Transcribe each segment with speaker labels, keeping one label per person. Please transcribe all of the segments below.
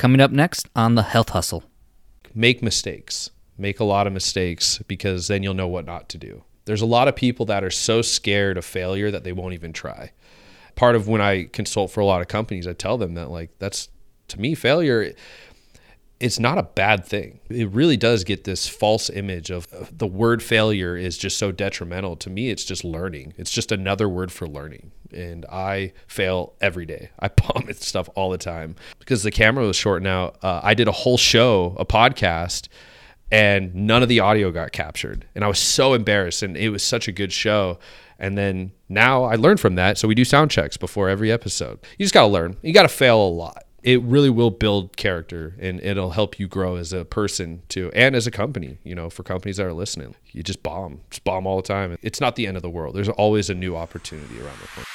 Speaker 1: Coming up next on the Health Hustle.
Speaker 2: Make mistakes. Make a lot of mistakes because then you'll know what not to do. There's a lot of people that are so scared of failure that they won't even try. Part of when I consult for a lot of companies, I tell them that like that's to me failure it's not a bad thing. It really does get this false image of the word failure is just so detrimental. To me, it's just learning. It's just another word for learning. And I fail every day. I bomb at stuff all the time because the camera was short now. Uh, I did a whole show, a podcast, and none of the audio got captured. And I was so embarrassed. And it was such a good show. And then now I learned from that. So we do sound checks before every episode. You just got to learn. You got to fail a lot it really will build character and it'll help you grow as a person too and as a company you know for companies that are listening. You just bomb just bomb all the time. It's not the end of the world. There's always a new opportunity around the corner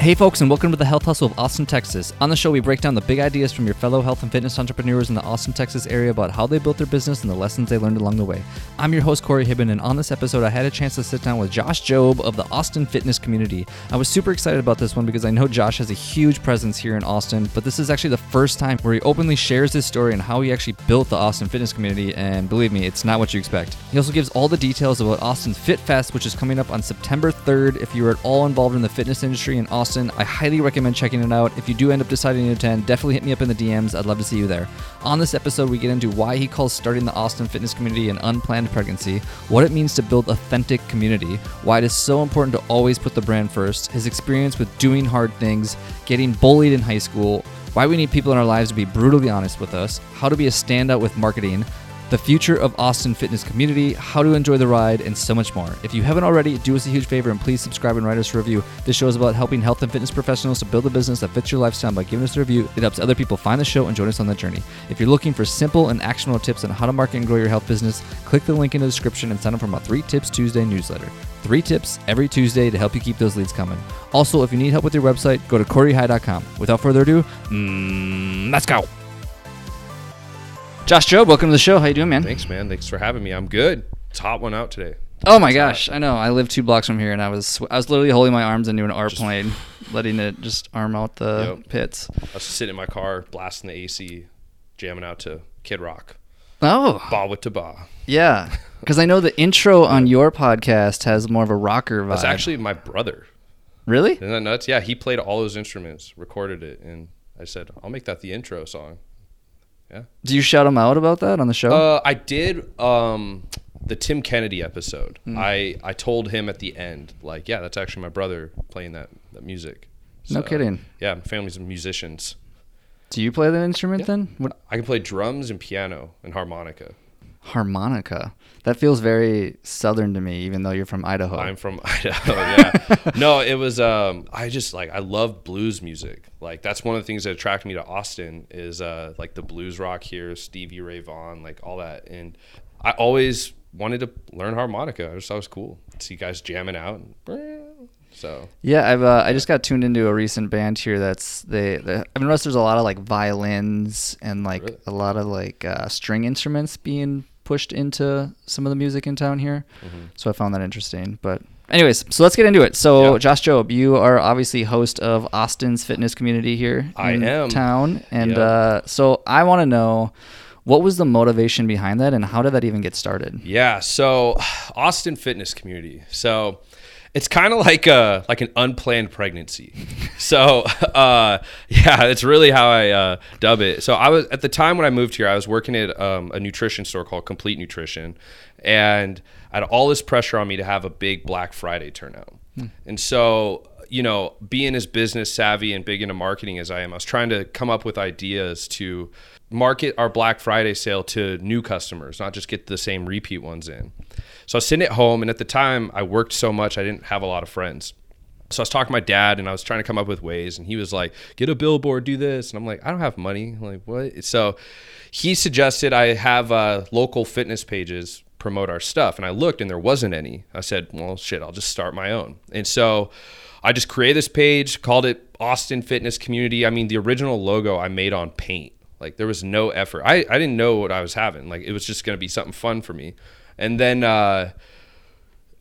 Speaker 1: Hey, folks, and welcome to the Health Hustle of Austin, Texas. On the show, we break down the big ideas from your fellow health and fitness entrepreneurs in the Austin, Texas area about how they built their business and the lessons they learned along the way. I'm your host, Corey Hibben, and on this episode, I had a chance to sit down with Josh Job of the Austin Fitness community. I was super excited about this one because I know Josh has a huge presence here in Austin, but this is actually the first time where he openly shares his story and how he actually built the Austin Fitness community, and believe me, it's not what you expect. He also gives all the details about Austin's Fit Fest, which is coming up on September 3rd. If you are at all involved in the fitness industry in Austin, I highly recommend recommend checking it out. If you do end up deciding to attend, definitely hit me up in the DMs. I'd love to see you there. On this episode, we get into why he calls starting the Austin fitness community an unplanned pregnancy, what it means to build authentic community, why it is so important to always put the brand first, his experience with doing hard things, getting bullied in high school, why we need people in our lives to be brutally honest with us, how to be a standout with marketing, the future of Austin fitness community, how to enjoy the ride, and so much more. If you haven't already, do us a huge favor and please subscribe and write us a review. This show is about helping health and fitness professionals to build a business that fits your lifestyle by giving us a review. It helps other people find the show and join us on the journey. If you're looking for simple and actionable tips on how to market and grow your health business, click the link in the description and sign up for my 3 Tips Tuesday newsletter. Three tips every Tuesday to help you keep those leads coming. Also, if you need help with your website, go to CoreyHi.com. Without further ado, mm, let's go. Josh Job, welcome to the show. How you doing, man?
Speaker 2: thanks man thanks for having me i'm good it's hot one out today
Speaker 1: Oh my gosh, I know. I live two blocks from here, and I was I was literally holding my arms into an R plane, letting it just arm out the
Speaker 2: Yep.
Speaker 1: pits.
Speaker 2: i was sitting in my car blasting the ac jamming out to kid rock
Speaker 1: Oh,
Speaker 2: ba with to ba
Speaker 1: yeah, because I know the intro on your podcast has more of a rocker vibe.
Speaker 2: that's actually my brother
Speaker 1: really.
Speaker 2: Isn't that nuts? Yeah, he played all those instruments, recorded it, and I said, I'll make that the intro song.
Speaker 1: Do you shout him out about that on the show?
Speaker 2: Uh, I did um, the Tim Kennedy episode.
Speaker 1: Hmm.
Speaker 2: I, I told him at the end, like, yeah, that's actually my brother playing that, that music.
Speaker 1: no kidding.
Speaker 2: Yeah, my family's musicians.
Speaker 1: Do you play the instrument then? What
Speaker 2: I can play drums and piano and harmonica.
Speaker 1: Harmonica? That feels very southern to me, even though you're from Idaho.
Speaker 2: I'm from Idaho. Yeah. no, it was. Um, I just like I love blues music. Like that's one of the things that attracted me to Austin is uh, like the blues rock here, Stevie Ray Vaughan, like all that. And I always wanted to learn harmonica. I just thought it was cool. See guys jamming out. So
Speaker 1: Yeah, I've uh, I just got tuned into a recent band here that's they, they I've noticed there's a lot of like violins and like
Speaker 2: Really?
Speaker 1: a lot of like uh, string instruments being pushed into some of the music in town here.
Speaker 2: Mm-hmm.
Speaker 1: So I found that interesting. But anyways, so let's get into it. So
Speaker 2: Yeah.
Speaker 1: Josh Job, you are obviously host of Austin's fitness community here
Speaker 2: I
Speaker 1: in
Speaker 2: am.
Speaker 1: town, and uh, so I want to know what was the motivation behind that, and how did that even get started?
Speaker 2: Yeah, so Austin fitness community. So it's kind of like a like an unplanned pregnancy. So uh, yeah, that's really how I uh, dub it. So I was at the time when I moved here, I was working at um, a nutrition store called Complete Nutrition, and I had all this pressure on me to have a big Black Friday turnout. And so you know, being as business savvy and big into marketing as I am, I was trying to come up with ideas to market our Black Friday sale to new customers, not just get the same repeat ones in. So I was sitting at home, and at the time, I worked so much, I didn't have a lot of friends. So I was talking to my dad, and I was trying to come up with ways, and he was like, "Get a billboard, do this," and I'm like, "I don't have money." I'm like, what? So he suggested I have uh, local fitness pages promote our stuff, and I looked, and there wasn't any. I said, "Well, shit, I'll just start my own." And so I just created this page, called it Austin Fitness Community. I mean, the original logo I made on paint. Like there was no effort. I, I didn't know what I was having. Like it was just gonna be something fun for me. And then uh,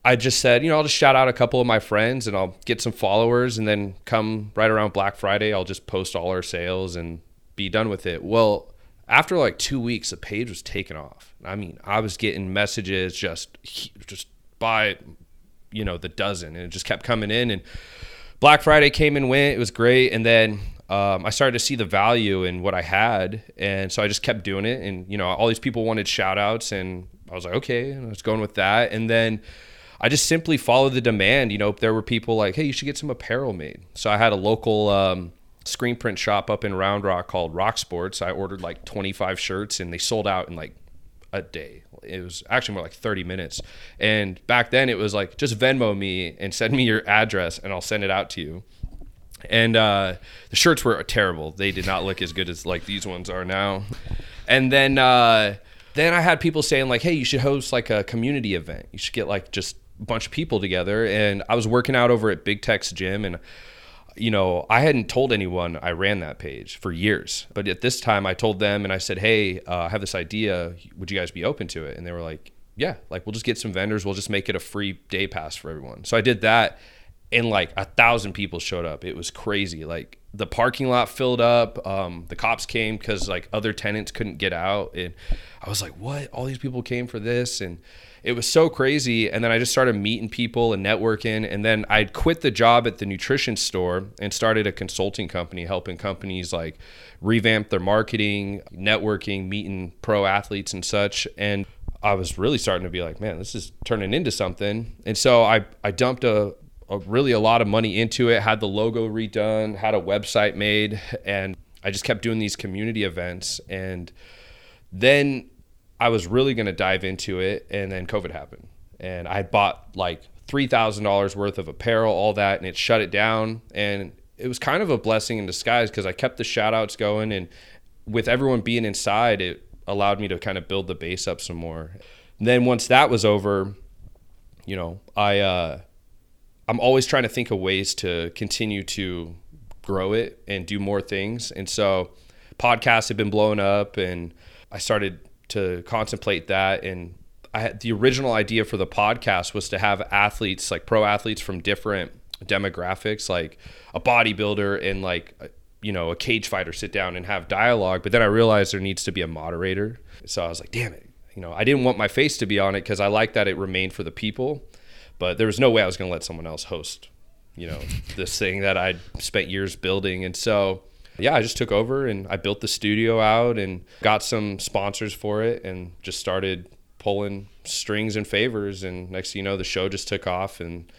Speaker 2: I just said, you know, I'll just shout out a couple of my friends and I'll get some followers and then come right around Black Friday, I'll just post all our sales and be done with it. Well, after like 2 weeks the page was taken off. I mean, I was getting messages just just by you know, the dozen and it just kept coming in and Black Friday came and went. It was great and then um, I started to see the value in what I had, and so I just kept doing it. And you know, all these people wanted shout outs, and I was like, okay, and I was going with that. And then I just simply followed the demand. You know, there were people like, hey, you should get some apparel made. So I had a local um, screen print shop up in Round Rock called Rock Sports. I ordered like 25 shirts and they sold out in like a day. It was actually more like 30 minutes. And back then it was like, just Venmo me and send me your address and I'll send it out to you. And uh, the shirts were terrible. They did not look as good as like these ones are now. And then, uh, then I had people saying like, "Hey, you should host like a community event. You should get like just a bunch of people together." And I was working out over at Big Tex gym, and you know, I hadn't told anyone I ran that page for years. But at this time, I told them, and I said, "Hey, uh, I have this idea. Would you guys be open to it?" And they were like, "Yeah, like we'll just get some vendors. We'll just make it a free day pass for everyone." So I did that and like a thousand people showed up. It was crazy. Like the parking lot filled up. Um, the cops came because like other tenants couldn't get out, and I was like, "What? All these people came for this?" And it was so crazy. And then I just started meeting people and networking. And then I'd quit the job at the nutrition store and started a consulting company, helping companies like revamp their marketing, networking, meeting pro athletes and such. And I was really starting to be like, man, this is turning into something. And so I, I dumped a, a, really a lot of money into it, had the logo redone, had a website made, and I just kept doing these community events. And then I was really going to dive into it, and then COVID happened. And I bought like $3,000 worth of apparel, all that, and it shut it down. And it was kind of a blessing in disguise because I kept the shout outs going. And with everyone being inside, it allowed me to kind of build the base up some more. And then once that was over, you know, I, uh, I'm always trying to think of ways to continue to grow it and do more things. And so podcasts have been blowing up and I started to contemplate that. And I had the original idea for the podcast was to have athletes like pro athletes from different demographics like a bodybuilder and like you know a cage fighter sit down and have dialogue. But then I realized there needs to be a moderator. So I was like damn it. You know I didn't want my face to be on it cuz I like that it remained for the people but there was no way I was going to let someone else host, you know, this thing that I'd spent years building. And so, yeah, I just took over and I built the studio out and got some sponsors for it and just started pulling strings and favors. And next thing you know, the show just took off and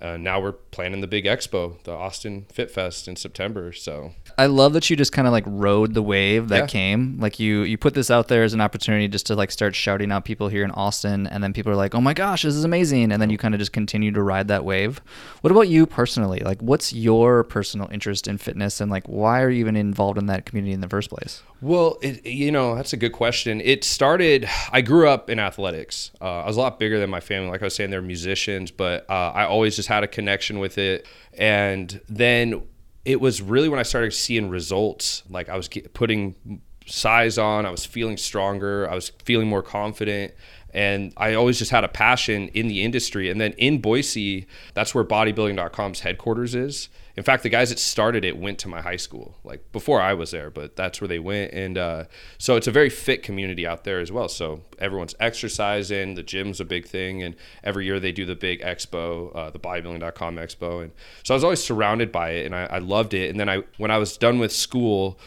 Speaker 2: uh, now we're planning the big expo, the Austin Fit Fest in September. So
Speaker 1: I love that you just kind of like rode the wave that
Speaker 2: Yeah.
Speaker 1: came. Like you you put this out there as an opportunity just to like start shouting out people here in Austin, and then people are like, "Oh my gosh, this is amazing!" And then you kind of just continue to ride that wave. What about you personally? Like, what's your personal interest in fitness, and like, why are you even involved in that community in the first place?
Speaker 2: Well, it, you know, that's a good question. It started, I grew up in athletics. Uh, I was a lot bigger than my family. Like I was saying, they're musicians, but uh, I always just had a connection with it. And then it was really when I started seeing results, like I was putting size on, I was feeling stronger, I was feeling more confident. And I always just had a passion in the industry. And then in Boise, that's where bodybuilding.com's headquarters is. In fact, the guys that started it went to my high school, like before I was there, but that's where they went. And uh, so it's a very fit community out there as well. So everyone's exercising, the gym's a big thing. And every year they do the big expo, uh, the bodybuilding.com expo. And so I was always surrounded by it and I, I loved it. And then I, when I was done with school,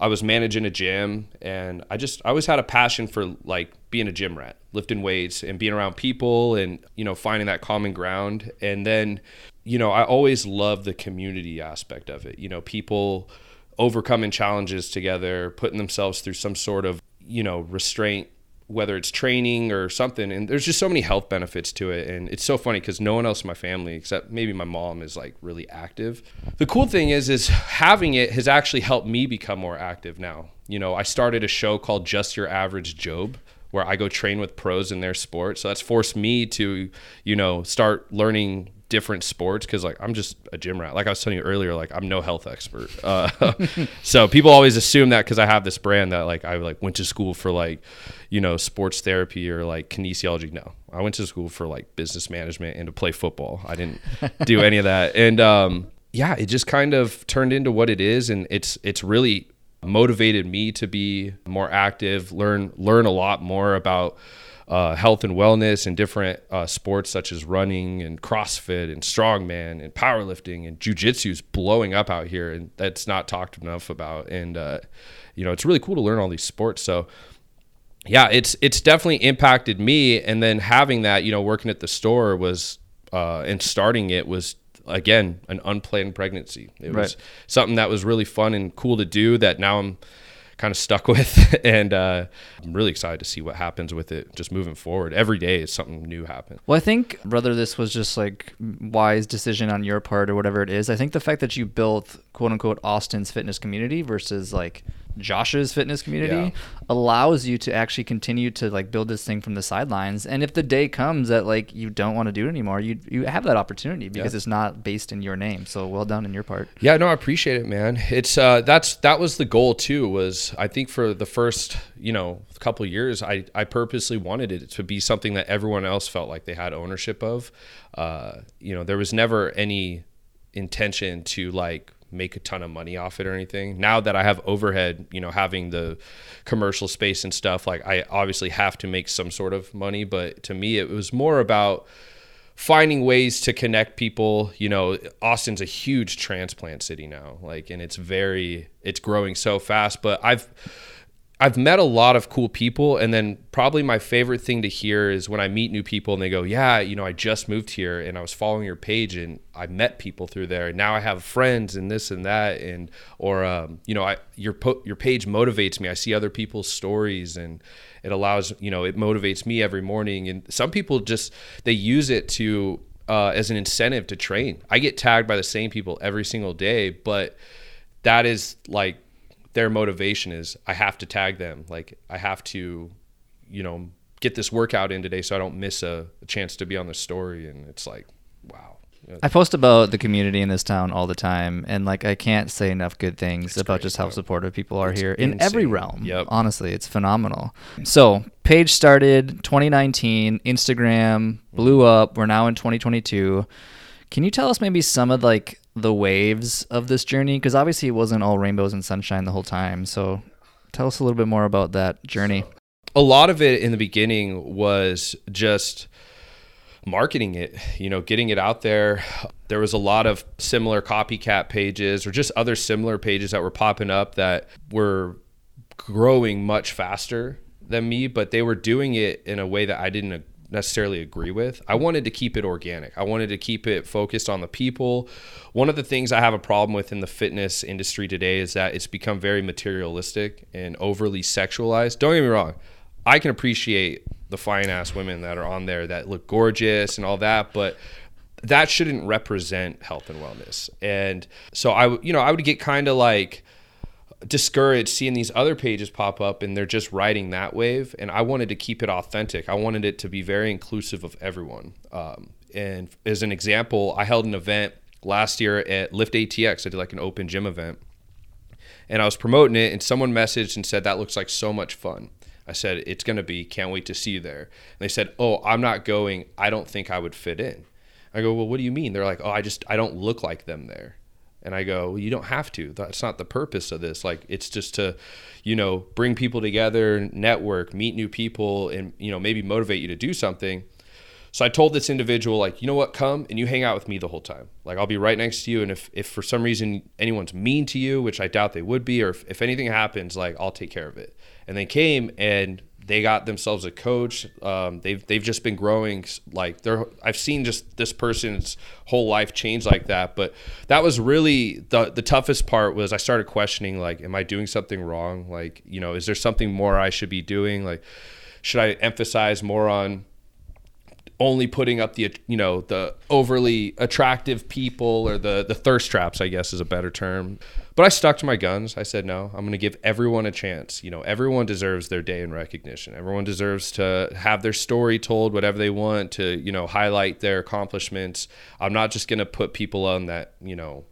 Speaker 2: I was managing a gym and I just I always had a passion for like being a gym rat, lifting weights and being around people and you know finding that common ground and then you know I always love the community aspect of it. You know, people overcoming challenges together, putting themselves through some sort of, you know, restraint whether it's training or something. And there's just so many health benefits to it. And it's so funny because no one else in my family except maybe my mom is like really active. The cool thing is is having it has actually helped me become more active now. You know i started a show called just your average job where i go train with pros in their sport. So that's forced me to you know start learning different sports because like I'm just a gym rat. Like I was telling you earlier, like I'm no health expert. Uh, so people always assume that because I have this brand that like I like went to school for like you know sports therapy or like kinesiology. No, I went to school for like business management and to play football. I didn't do any of that. And um, yeah, it just kind of turned into what it is, and it's it's really motivated me to be more active, learn learn a lot more about uh, health and wellness and different uh, sports such as running and CrossFit and strongman and powerlifting and jujitsu is blowing up out here, and that's not talked enough about. And uh, you know, it's really cool to learn all these sports. So yeah, it's it's definitely impacted me. And then having that, you know, working at the store was uh, and starting it was again an unplanned pregnancy. It
Speaker 1: Right.
Speaker 2: was something that was really fun and cool to do. That now I'm kind of stuck with, and uh, I'm really excited to see what happens with it. Just moving forward, every day is something new happens.
Speaker 1: Well, I think whether this was just like wise decision on your part or whatever it is, I think the fact that you built quote unquote Austin's fitness community versus like Josh's fitness community
Speaker 2: Yeah.
Speaker 1: allows you to actually continue to like build this thing from the sidelines. And if the day comes that like you don't want to do it anymore, you you have that opportunity because
Speaker 2: Yeah.
Speaker 1: it's not based in your name. So well done in your part.
Speaker 2: Yeah, no, I appreciate it, man. It's uh that's that was the goal too, was I think for the first, you know, couple of years I, I purposely wanted it to be something that everyone else felt like they had ownership of. Uh, you know, there was never any intention to like make a ton of money off it or anything. Now that I have overhead, you know, having the commercial space and stuff, like I obviously have to make some sort of money, but to me it was more about finding ways to connect people you know austin's a huge transplant city now like and it's very it's growing so fast but i've I've met a lot of cool people, and then probably my favorite thing to hear is when I meet new people and they go, "Yeah, you know, I just moved here and I was following your page and I met people through there, and now I have friends and this and that, and or um, you know, I your po- your page motivates me. I see other people's stories and it allows you know it motivates me every morning. And some people just they use it to uh, as an incentive to train. I get tagged by the same people every single day, but that is like their motivation is I have to tag them. Like I have to, you know, get this workout in today so I don't miss a, a chance to be on the story. And it's like, wow.
Speaker 1: I post about the community in this town all the time, and like I can't say enough good things about
Speaker 2: great,
Speaker 1: just how
Speaker 2: bro.
Speaker 1: supportive people are
Speaker 2: It's
Speaker 1: here in every realm.
Speaker 2: Yep.
Speaker 1: Honestly, it's phenomenal. So, page started 2019, Instagram blew mm-hmm. up. We're now in 2022. Can you tell us maybe some of like the waves of this journey? Because obviously it wasn't all rainbows and sunshine the whole time. So, tell us a little bit more about that journey.
Speaker 2: a lot of it in the beginning was just marketing it, you know, getting it out there. There was a lot of similar copycat pages or just other similar pages that were popping up that were growing much faster than me, but they were doing it in a way that I didn't necessarily agree with. I wanted to keep it organic. I wanted to keep it focused on the people. One of the things I have a problem with in the fitness industry today is that it's become very materialistic and overly sexualized. Don't get me wrong. I can appreciate the fine ass women that are on there that look gorgeous and all that, but that shouldn't represent health and wellness. And so I, you know, I would get kind of like discouraged seeing these other pages pop up and they're just riding that wave. And I wanted to keep it authentic. I wanted it to be very inclusive of everyone. Um, and as an example, I held an event last year at Lift ATX. I did like an open gym event and I was promoting it, and someone messaged and said that looks like so much fun. I said it's gonna be. Can't wait to see you there. And they said, "Oh, I'm not going. I don't think I would fit in." I go, "Well, what do you mean?" They're like, "Oh, I just I don't look like them there." And I go, well, "You don't have to. That's not the purpose of this. Like, it's just to, you know, bring people together, network, meet new people, and you know, maybe motivate you to do something." So I told this individual, like, you know what, come and you hang out with me the whole time. Like, I'll be right next to you. And if, if for some reason anyone's mean to you, which I doubt they would be, or if, if anything happens, like, I'll take care of it. And they came and they got themselves a coach. Um, they've, they've just been growing. Like, they're, I've seen just this person's whole life change like that. But that was really the, the toughest part was I started questioning, like, am I doing something wrong? Like, you know, is there something more I should be doing? Like, should I emphasize more on only putting up the you know the overly attractive people or the the thirst traps, I guess is a better term. But I stuck to my guns. I said no. I'm going to give everyone a chance. You know, everyone deserves their day in recognition. Everyone deserves to have their story told, whatever they want to, you know, highlight their accomplishments. I'm not just going to put people on that, you know,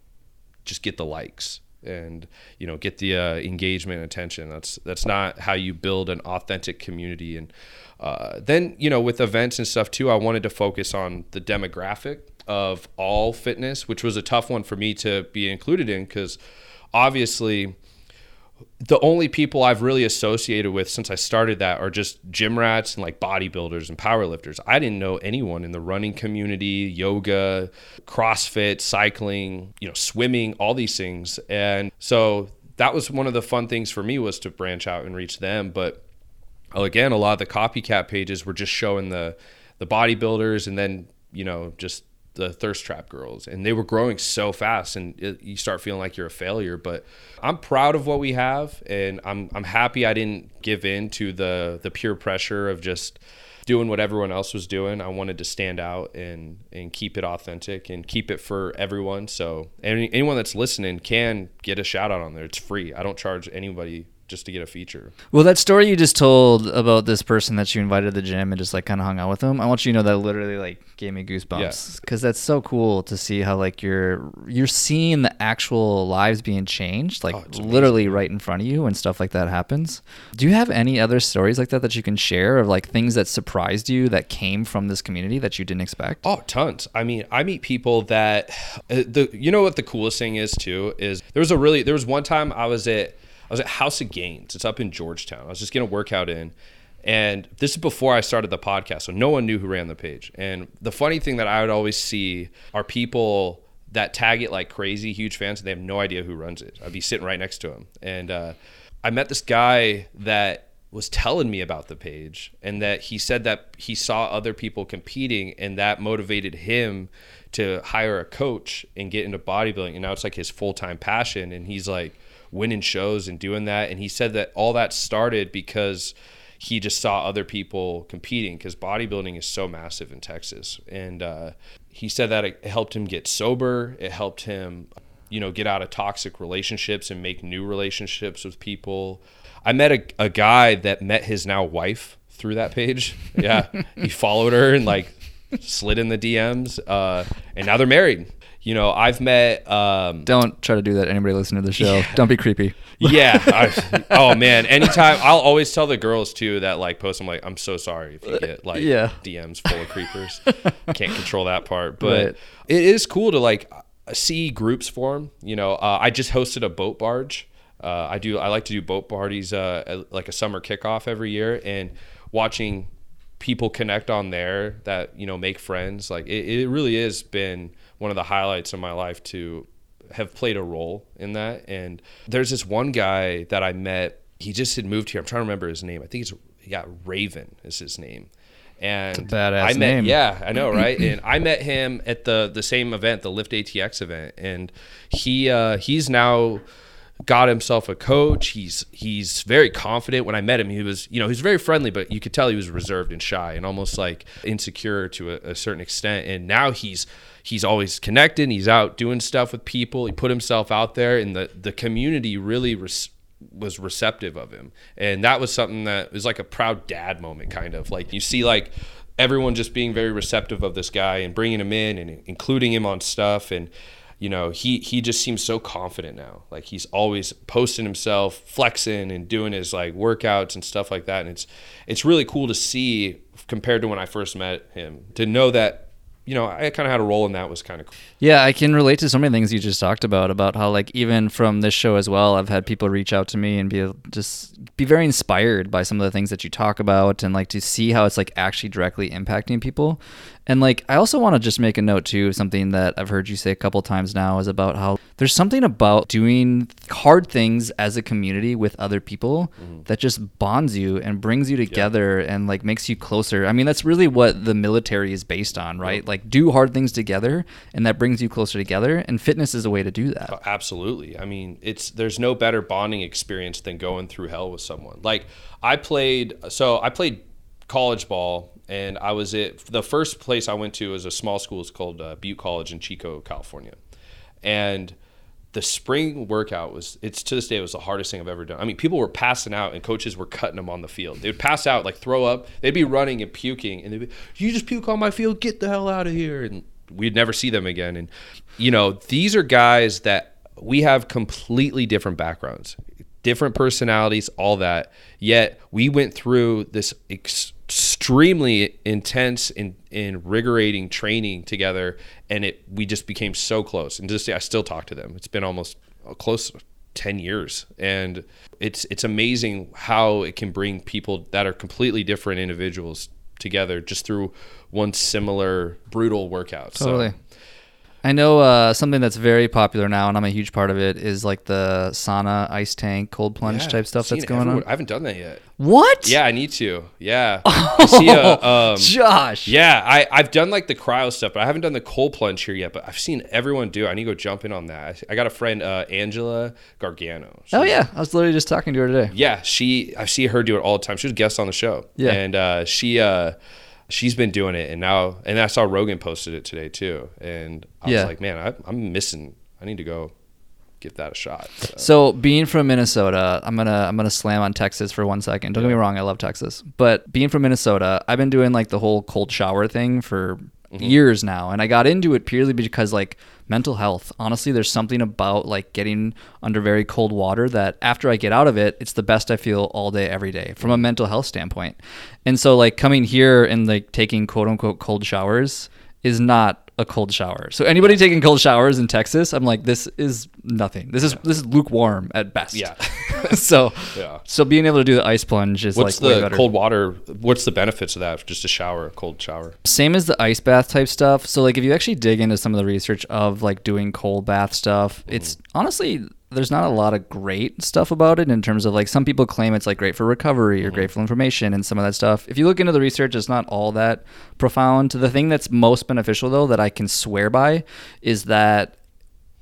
Speaker 2: just get the likes and you know get the uh, engagement and attention that's that's not how you build an authentic community and uh, then you know with events and stuff too i wanted to focus on the demographic of all fitness which was a tough one for me to be included in because obviously the only people I've really associated with since I started that are just gym rats and like bodybuilders and powerlifters. I didn't know anyone in the running community, yoga, CrossFit, cycling, you know, swimming, all these things. And so that was one of the fun things for me was to branch out and reach them. But oh, again, a lot of the copycat pages were just showing the the bodybuilders and then, you know, just the thirst trap girls and they were growing so fast and it, you start feeling like you're a failure but i'm proud of what we have and i'm i'm happy i didn't give in to the the pure pressure of just doing what everyone else was doing. I wanted to stand out and and keep it authentic and keep it for everyone so any, anyone that's listening can get a shout out on there. It's free. I don't charge anybody just to get a feature.
Speaker 1: Well, that story you just told about this person that you invited to the gym and just like kind of hung out with them, I want you to know that literally like gave me goosebumps because yeah. that's so cool to see how like you're you're seeing the actual lives being changed, like oh, literally right in front of you, and stuff like that happens. Do you have any other stories like that that you can share of like things that surprised you that came from this community that you didn't expect?
Speaker 2: Oh, tons. I mean, I meet people that uh, the you know what the coolest thing is too is there was a really there was one time I was at I was at House of Gains. It's up in Georgetown. I was just getting a workout in. And this is before I started the podcast, so no one knew who ran the page. And the funny thing that I would always see are people that tag it like crazy, huge fans, and they have no idea who runs it. I'd be sitting right next to him. And uh, I met this guy that was telling me about the page and that he said that he saw other people competing and that motivated him to hire a coach and get into bodybuilding. And now it's like his full time passion. And he's like, winning shows and doing that. And he said that all that started because he just saw other people competing because bodybuilding is so massive in Texas. And uh, he said that it helped him get sober. It helped him, you know, get out of toxic relationships and make new relationships with people. I met a, a guy that met his now wife through that page. Yeah, he followed her and like slid in the DMs, uh, and now they're married you know, I've met. Um,
Speaker 1: Don't try to do that. Anybody listening to the show, yeah. don't be creepy.
Speaker 2: yeah. I, oh man. Anytime, I'll always tell the girls too that like post. I'm like, I'm so sorry if you get like yeah. DMs full of creepers. Can't control that part, but right. it is cool to like see groups form. You know, uh, I just hosted a boat barge. Uh, I do. I like to do boat parties, uh, like a summer kickoff every year, and watching people connect on there that you know make friends. Like it, it really has been one of the highlights of my life to have played a role in that. And there's this one guy that I met. He just had moved here. I'm trying to remember his name. I think it's yeah Raven is his name. And
Speaker 1: I
Speaker 2: met
Speaker 1: name.
Speaker 2: yeah I know right and I met him at the the same event the Lift ATX event and he uh, he's now got himself a coach. He's he's very confident. When I met him, he was you know he's very friendly, but you could tell he was reserved and shy and almost like insecure to a, a certain extent. And now he's he's always connected. He's out doing stuff with people. He put himself out there, and the the community really. Res- was receptive of him and that was something that was like a proud dad moment kind of like you see like everyone just being very receptive of this guy and bringing him in and including him on stuff and you know, he he just seems so confident now. Like he's always posting himself, flexing and doing his like workouts and stuff like that. And it's it's really cool to see compared to when I first met him to know that you know, I kind of had a role in that was kind of cool.
Speaker 1: Yeah, I can relate to so many things you just talked about about how like even from this show as well, I've had people reach out to me and be just be very inspired by some of the things that you talk about and like to see how it's like actually directly impacting people. And like, I also want to just make a note too, something that I've heard you say a couple times now is about how there's something about doing hard things as a community with other people mm-hmm. that just bonds you and brings you together yeah. and like makes you closer. I mean, that's really what the military is based on, right? Like, do hard things together and that brings you closer together. And fitness is a way to do that.
Speaker 2: Oh, absolutely. I mean, it's there's no better bonding experience than going through hell with someone. Like, I played, so I played college ball, and I was at the first place I went to was a small school. It's called uh, Butte College in Chico, California, and the spring workout was it's to this day it was the hardest thing I've ever done. I mean, people were passing out and coaches were cutting them on the field. They would pass out, like throw up. They'd be running and puking, and they'd be, "You just puke on my field. Get the hell out of here!" And we'd never see them again. And you know, these are guys that we have completely different backgrounds, different personalities, all that. Yet we went through this extremely intense and, invigorating training together, and it we just became so close. And just I still talk to them. It's been almost close 10 years and it's it's amazing how it can bring people that are completely different individuals together just through one similar brutal workout
Speaker 1: totally so, I know uh, something that's very popular now, and I'm a huge part of it. Is like the sauna, ice tank, cold plunge yeah, type stuff that's going everyone.
Speaker 2: on. I haven't done that yet.
Speaker 1: What?
Speaker 2: Yeah, I need to. Yeah, oh, I see a, um,
Speaker 1: Josh.
Speaker 2: Yeah, I I've done like the cryo stuff, but I haven't done the cold plunge here yet. But I've seen everyone do. it. I need to go jump in on that. I, got a friend, uh, Angela Gargano.
Speaker 1: oh yeah, I was literally just talking to her today.
Speaker 2: Yeah, she I see her do it all the time. She was a guest on the show. Yeah, and uh, she. She's been doing it and now and I saw Rogan posted it today too and I yeah. was like man I, am missing I need to go give that a shot
Speaker 1: so. so. being from Minnesota I'm gonna I'm gonna slam on Texas for one second don't yeah. get me wrong I love Texas but being from Minnesota I've been doing like the whole cold shower thing for mm-hmm. years now and I got into it purely because like mental health. Honestly, there's something about like getting under very cold water that after I get out of it, it's the best I feel all day, every day from a mental health standpoint. And so, like, coming here and like taking quote unquote cold showers is not a cold shower. So anybody taking cold showers in Texas, I'm like, this is nothing. This is yeah. this is lukewarm at best.
Speaker 2: Yeah.
Speaker 1: so yeah. So being able to do the ice plunge is
Speaker 2: what's
Speaker 1: like
Speaker 2: the cold water? What's the benefits of that? Just a shower, a cold shower.
Speaker 1: Same as the ice bath type stuff. So like if you actually dig into some of the research of like doing cold bath stuff, mm. it's honestly there's not a lot of great stuff about it in terms of like some people claim it's like great for recovery or mm-hmm. great for information and some of that stuff. If you look into the research, it's not all that profound. The thing that's most beneficial though that I can swear by is that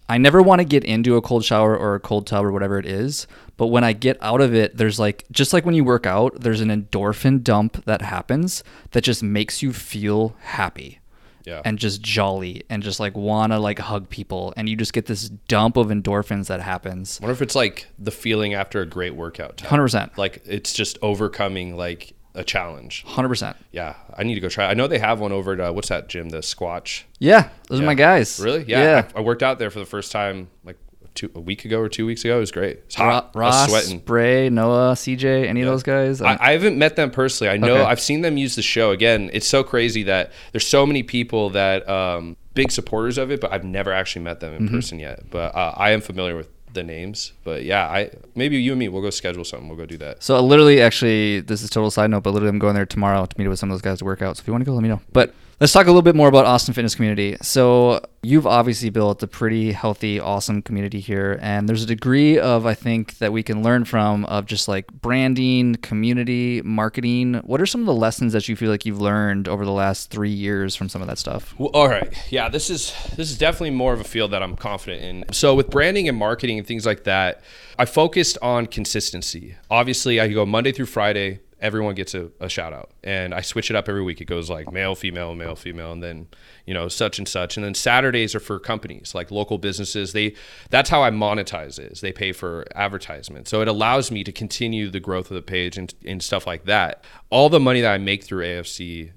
Speaker 1: I never want to get into a cold shower or a cold tub or whatever it is, but when I get out of it, there's like just like when you work out, there's an endorphin dump that happens that just makes you feel happy yeah. and just jolly and just like wanna like hug people and you just get this dump of endorphins that happens.
Speaker 2: I wonder if it's like the feeling after a great workout.
Speaker 1: Hundred percent.
Speaker 2: Like it's just overcoming like a challenge.
Speaker 1: Hundred percent.
Speaker 2: Yeah, I need to go try. I know they have one over at uh, what's that gym? The Squatch.
Speaker 1: Yeah, those yeah. are my guys.
Speaker 2: Really? Yeah. yeah. I, I, worked out there for the first time like two, a week ago or two weeks ago. It was great. It's hot.
Speaker 1: Ross, sweating. Bray, Noah, CJ, any yeah. of those guys?
Speaker 2: I, I, haven't met them personally. I know okay. I've seen them use the show. Again, it's so crazy that there's so many people that um, big supporters of it, but I've never actually met them in mm-hmm. person yet. But uh, I am familiar with the names. But yeah, I maybe you and me we'll go schedule something. We'll go do that.
Speaker 1: So literally, actually, this is total side note, but literally, I'm going there tomorrow to meet with some of those guys to work out. So if you want to go, let me know. But Let's talk a little bit more about Austin Fitness Community. So, you've obviously built a pretty healthy, awesome community here. And there's a degree of, I think, that we can learn from of just like branding, community, marketing. What are some of the lessons that you feel like you've learned over the last three years from some of that stuff?
Speaker 2: Well, all right. Yeah, this is this is definitely more of a field that I'm confident in. So, with branding and marketing and things like that, I focused on consistency. Obviously, I go Monday through Friday, everyone gets a, a, shout out and i switch it up every week it goes like male female male female and then you know such and such and then saturdays are for companies like local businesses they that's how i monetize is they pay for advertisement so it allows me to continue the growth of the page and, and stuff like that all the money that i make through afc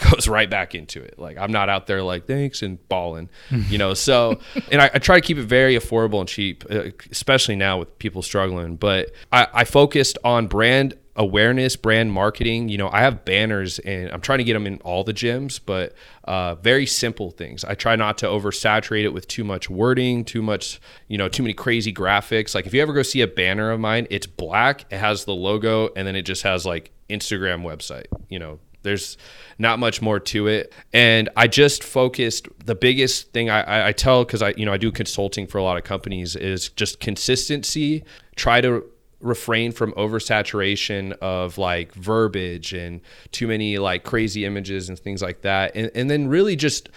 Speaker 2: goes right back into it. Like I'm not out there like thanks and balling, you know. So, and I, I, try to keep it very affordable and cheap, uh, especially now with people struggling. But I, I focused on brand awareness, brand marketing. You know, I have banners and I'm trying to get them in all the gyms, but uh, very simple things. I try not to oversaturate it with too much wording, too much, you know, too many crazy graphics. Like if you ever go see a banner of mine, it's black, it has the logo, and then it just has like Instagram website, you know, there's not much more to it. And I just focused the biggest thing I, I tell because I you know I do consulting for a lot of companies is just consistency. Try to refrain from oversaturation of like verbiage and too many like crazy images and things like that. And, and then really just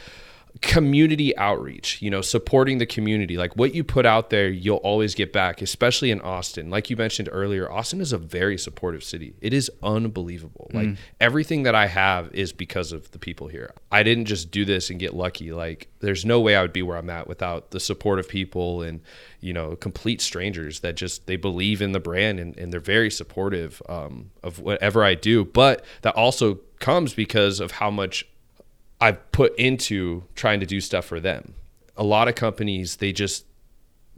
Speaker 2: community outreach, you know, supporting the community. Like what you put out there, you'll always get back, especially in Austin. Like you mentioned earlier, Austin is a very supportive city. It is unbelievable. Mm. Like everything that I have is because of the people here. I didn't just do this and get lucky. Like there's no way I would be where I'm at without the support of people and, you know, complete strangers that just they believe in the brand and, and they're very supportive um, of whatever I do. But that also comes because of how much I've put into trying to do stuff for them. A lot of companies they just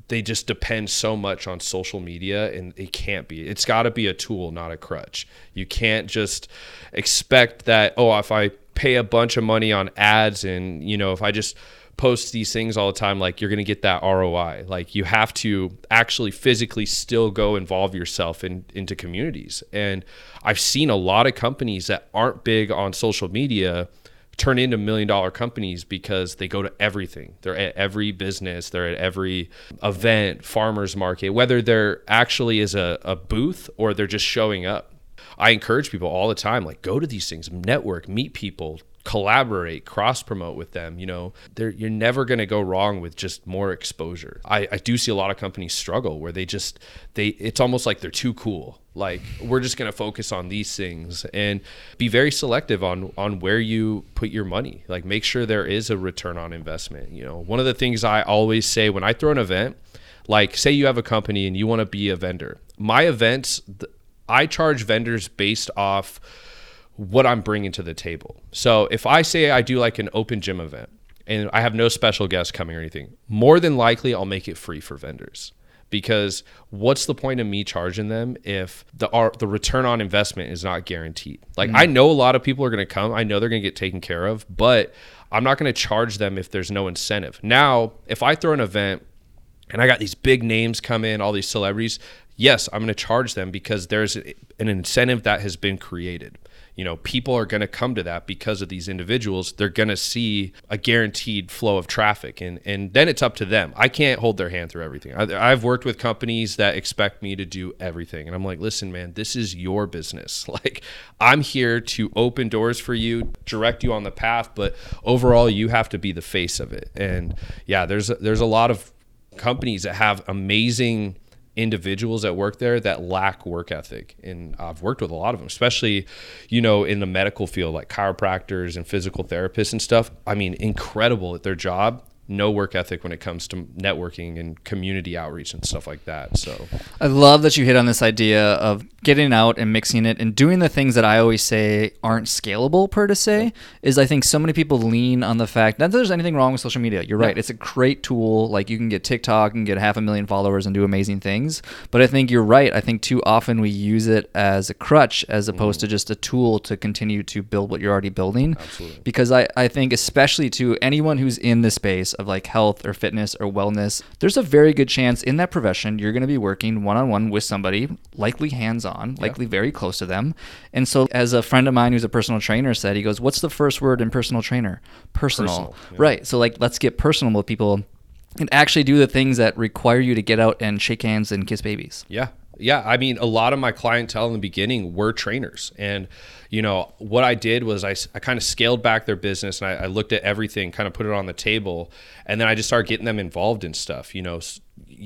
Speaker 2: they just depend so much on social media and it can't be. It's got to be a tool, not a crutch. You can't just expect that oh, if I pay a bunch of money on ads and, you know, if I just post these things all the time like you're going to get that ROI. Like you have to actually physically still go involve yourself in into communities. And I've seen a lot of companies that aren't big on social media turn into million dollar companies because they go to everything. They're at every business, they're at every event, farmers market, whether there actually is a, a booth or they're just showing up. I encourage people all the time, like go to these things, network, meet people, collaborate, cross promote with them. You know, you're never going to go wrong with just more exposure. I, I do see a lot of companies struggle where they just they it's almost like they're too cool. Like we're just going to focus on these things and be very selective on on where you put your money. Like make sure there is a return on investment. You know, one of the things I always say when I throw an event, like say you have a company and you want to be a vendor. My events, I charge vendors based off what I'm bringing to the table. So if I say I do like an open gym event and I have no special guests coming or anything, more than likely I'll make it free for vendors. Because what's the point of me charging them if the our, the return on investment is not guaranteed? Like mm-hmm. I know a lot of people are going to come, I know they're going to get taken care of, but I'm not going to charge them if there's no incentive. Now, if I throw an event and I got these big names come in, all these celebrities, yes, I'm going to charge them because there's an incentive that has been created you know people are going to come to that because of these individuals. They're going to see a guaranteed flow of traffic and and then it's up to them. I can't hold their hand through everything. I, i've worked with companies that expect me to do everything and i'm like listen man this is your business. Like i'm here to open doors for you direct you on the path but overall you have to be the face of it. And yeah there's there's a lot of companies that have amazing individuals that work there that lack work ethic. And i've worked with a lot of them especially you know in the medical field like chiropractors and physical therapists and stuff. I mean incredible at their job no work ethic when it comes to networking and community outreach and stuff like that. So
Speaker 1: I love that you hit on this idea of getting out and mixing it and doing the things that I always say aren't scalable per to say is I think so many people lean on the fact that there's anything wrong with social media. You're right. It's a great tool. Like you can get TikTok and get half a million followers and do amazing things. But I think you're right. I think too often we use it as a crutch as opposed mm. to just a tool to continue to build what you're already building. Absolutely. Because I, I think especially to anyone who's in the space of like health or fitness or wellness, there's a very good chance in that profession you're going to be working one on one with somebody, likely hands on, likely very close to them. And so, as a friend of mine who's a personal trainer said, he goes, What's the first word in personal trainer? Personal. personal yeah. Right. So, like, let's get personal with people and actually do the things that require you to get out and shake hands and kiss babies.
Speaker 2: Yeah. Yeah, I mean, a lot of my clientele in the beginning were trainers. And, you know, what I did was I, I kind of scaled back their business and I, I looked at everything, kind of put it on the table. And then I just started getting them involved in stuff. You know,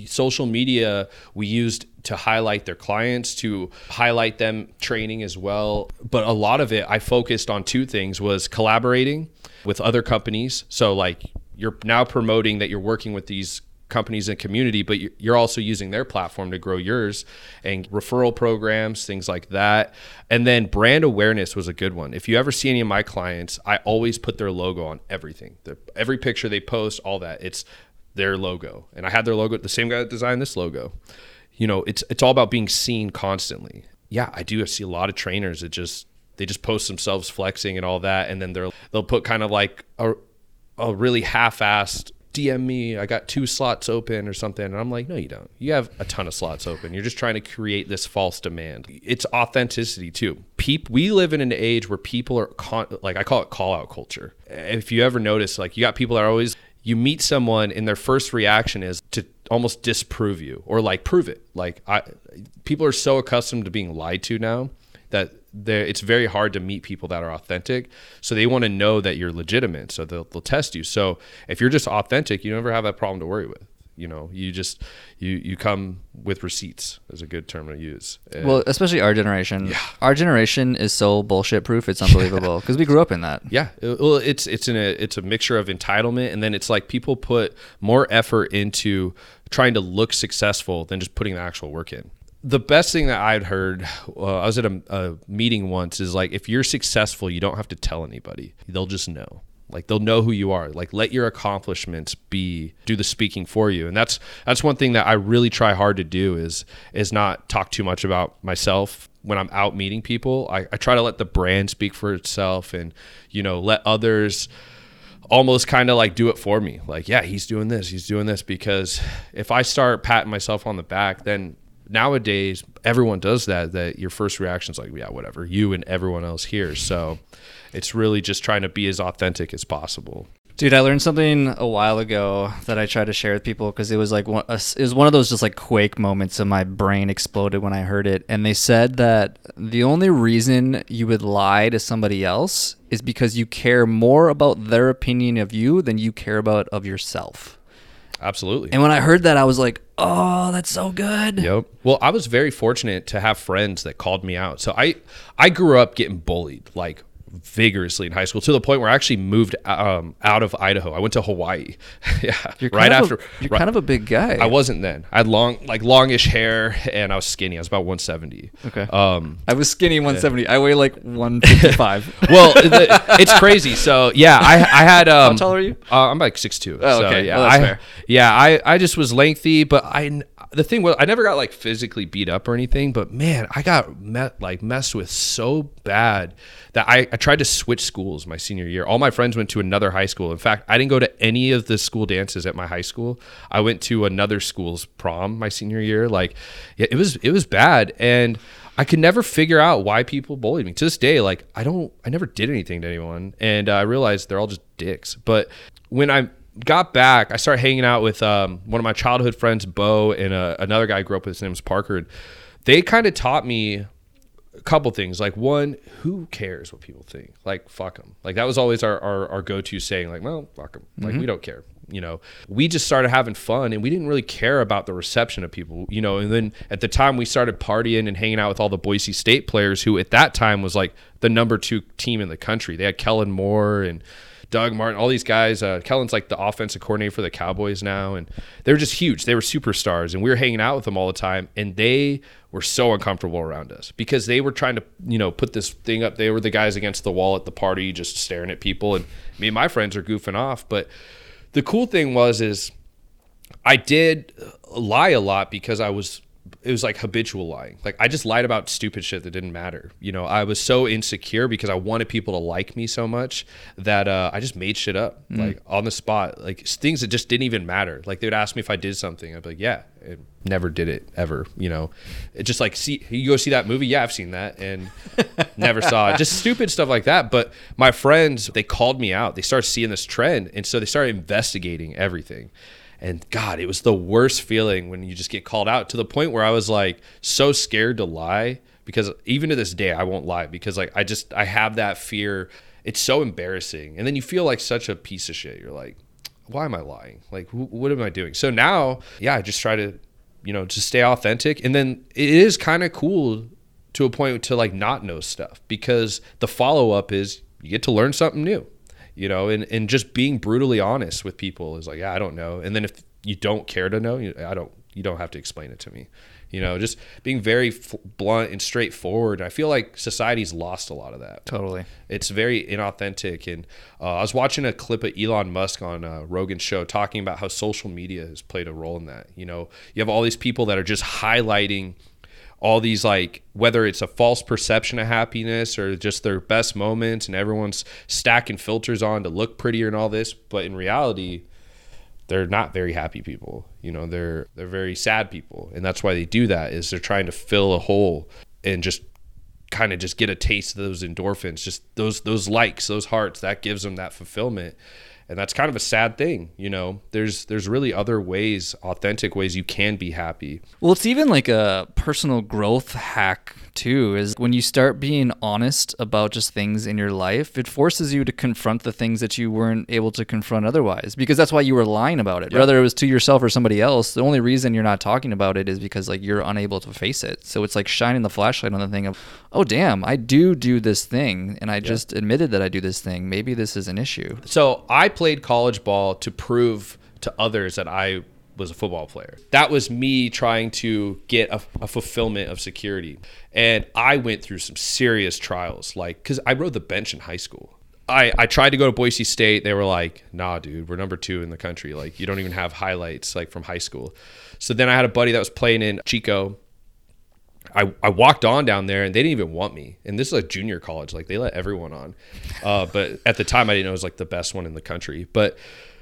Speaker 2: social media we used to highlight their clients, to highlight them training as well. But a lot of it, I focused on two things was collaborating with other companies. So, like, you're now promoting that you're working with these companies and community, but you're also using their platform to grow yours and referral programs, things like that. And then brand awareness was a good one. If you ever see any of my clients, I always put their logo on everything. The, every picture they post, all that, it's their logo. And I had their logo, the same guy that designed this logo. You know, it's it's all about being seen constantly. Yeah, I do see a lot of trainers that just they just post themselves flexing and all that and then they're they'll put kind of like a a really half-assed DM me, I got two slots open or something. And I'm like, no, you don't. You have a ton of slots open. You're just trying to create this false demand. It's authenticity too. Peep, we live in an age where people are con- like, I call it call out culture. If you ever notice, like, you got people that are always, you meet someone and their first reaction is to almost disprove you or like prove it. Like, I, people are so accustomed to being lied to now that it's very hard to meet people that are authentic. So they want to know that you're legitimate. So they'll, they'll test you. So if you're just authentic, you never have that problem to worry with. You know, you just you you come with receipts is a good term to use. And-
Speaker 1: Well, especially our generation.
Speaker 2: Yeah.
Speaker 1: Our generation is so bullshit proof. It's unbelievable because we grew up in that.
Speaker 2: Yeah, well, it's it's in a it's a mixture of entitlement, and then it's like people put more effort into trying to look successful than just putting the actual work in. The best thing that I'd heard, uh, I was at a, a meeting once, is like if you're successful, you don't have to tell anybody; they'll just know. Like they'll know who you are. Like let your accomplishments be do the speaking for you, and that's that's one thing that I really try hard to do is is not talk too much about myself when I'm out meeting people. I, I try to let the brand speak for itself, and you know let others almost kind of like do it for me. Like, yeah, he's doing this, he's doing this. Because if I start patting myself on the back, then nowadays everyone does that. That your first reaction is like, yeah, whatever, you and everyone else here. So it's really just trying to be as authentic as possible.
Speaker 1: Dude, I learned something a while ago that I tried to share with people because it was like one, it was one of those just like quake moments and my brain exploded when I heard it. And they said that the only reason you would lie to somebody else is because you care more about their opinion of you than you care about of yourself.
Speaker 2: Absolutely.
Speaker 1: And when I heard that, I was like, "Oh, that's so good."
Speaker 2: Yep. Well, I was very fortunate to have friends that called me out. So I I grew up getting bullied like vigorously in high school to the point where I actually moved um, out of Idaho. I went to Hawaii. yeah.
Speaker 1: You're
Speaker 2: right after
Speaker 1: a, you're
Speaker 2: right-
Speaker 1: kind of a big guy.
Speaker 2: I wasn't then. I had long, like longish hair, and I was skinny. I was about 170.
Speaker 1: Okay.
Speaker 2: Um,
Speaker 1: I was skinny 170. I weigh like 155.
Speaker 2: well, the, it's crazy. So yeah, I I had. Um,
Speaker 1: How tall are you?
Speaker 2: Uh, I'm like six two.
Speaker 1: Oh,
Speaker 2: so,
Speaker 1: okay.
Speaker 2: Yeah,
Speaker 1: Well, that's
Speaker 2: I,
Speaker 1: fair.
Speaker 2: Yeah, I I just was lengthy, but I the thing was I never got like physically beat up or anything. But man, I got met like messed with so bad that I, I tried to switch schools my senior year. All my friends went to another high school. In fact, I didn't go to any of the school dances at my high school. I went to another school's prom my senior year. Like, yeah, it was it was bad, and I could never figure out why people bullied me. To this day, like I don't, I never did anything to anyone, and uh, I realized they're all just dicks. But when I got back, I started hanging out with um, one of my childhood friends, Bo, and uh, another guy I grew up with. His name was Parker. And they kind of taught me a couple things. Like one, who cares what people think? Like fuck them. Like that was always our our, our go to saying. Like well, fuck them. Like we don't care. You know, we just started having fun and we didn't really care about the reception of people. You know, and then at the time we started partying and hanging out with all the Boise State players, who at that time was like the number two team in the country. They had Kellen Moore and. Doug Martin, all these guys. Uh, Kellen's like the offensive coordinator for the Cowboys now, and they were just huge. They were superstars, and we were hanging out with them all the time. And they were so uncomfortable around us because they were trying to, you know, put this thing up. They were the guys against the wall at the party, just staring at people. And me and my friends are goofing off. But the cool thing was, is I did lie a lot because I was it was like habitual lying. Like I just lied about stupid shit that didn't matter. You know, I was so insecure because I wanted people to like me so much that uh, I just made shit up like on the spot, like things that just didn't even matter. Like they would ask me if I did something, I'd be like, yeah, it never did it ever. You know, it just like see you go see that movie, yeah, I've seen that and never saw it. Just stupid stuff like that. But my friends, they called me out. They started seeing this trend, and so they started investigating everything. And God, it was the worst feeling when you just get called out to the point where I was like so scared to lie because even to this day I won't lie because like I just I have that fear. It's so embarrassing. And then you feel like such a piece of shit. You're like, why am I lying? Like wh- what am I doing? So now, yeah, I just try to you know, just stay authentic and then it is kind of cool to a point to like not know stuff because the follow up is you get to learn something new you know and, and just being brutally honest with people is like yeah i don't know. And then if you don't care to know you, i don't you don't have to explain it to me. You know just being very f- blunt and straightforward. I feel like society's lost a lot of that.
Speaker 1: Totally.
Speaker 2: it's very inauthentic. And uh, i was watching a clip of elon musk on uh, rogan's show talking about how social media has played a role in that. You know you have all these people that are just highlighting all these like whether it's a false perception of happiness or just their best moments and everyone's stacking filters on to look prettier and all this but in reality they're not very happy people. You know they're they're very sad people. And that's why they do that is they're trying to fill a hole and just kind of just get a taste of those endorphins just those those likes those hearts that gives them that fulfillment and that's kind of a sad thing you know there's there's really other ways authentic ways you can be happy
Speaker 1: Well, it's even like a personal growth hack too. Is when you start being honest about just things in your life, it forces you to confront the things that you weren't able to confront otherwise. Because that's why you were lying about it. Whether it was to yourself or somebody else, the only reason you're not talking about it is because like you're unable to face it. So it's like shining the flashlight on the thing of, oh damn, I do do this thing, and I just admitted that I do this thing. Maybe this is an issue.
Speaker 2: So I played college ball to prove to others that I was a football player. That was me trying to get a, a fulfillment of security. And I went through some serious trials, like, because I rode the bench in high school. I, I tried to go to Boise State. They were like, nah, dude, we're number two in the country. Like, you don't even have highlights, like, from high school. So then I had a buddy that was playing in Chico. I, I walked on down there and they didn't even want me. And this is like junior college. Like they let everyone on. Uh, but at the time I didn't know it was like the best one in the country. But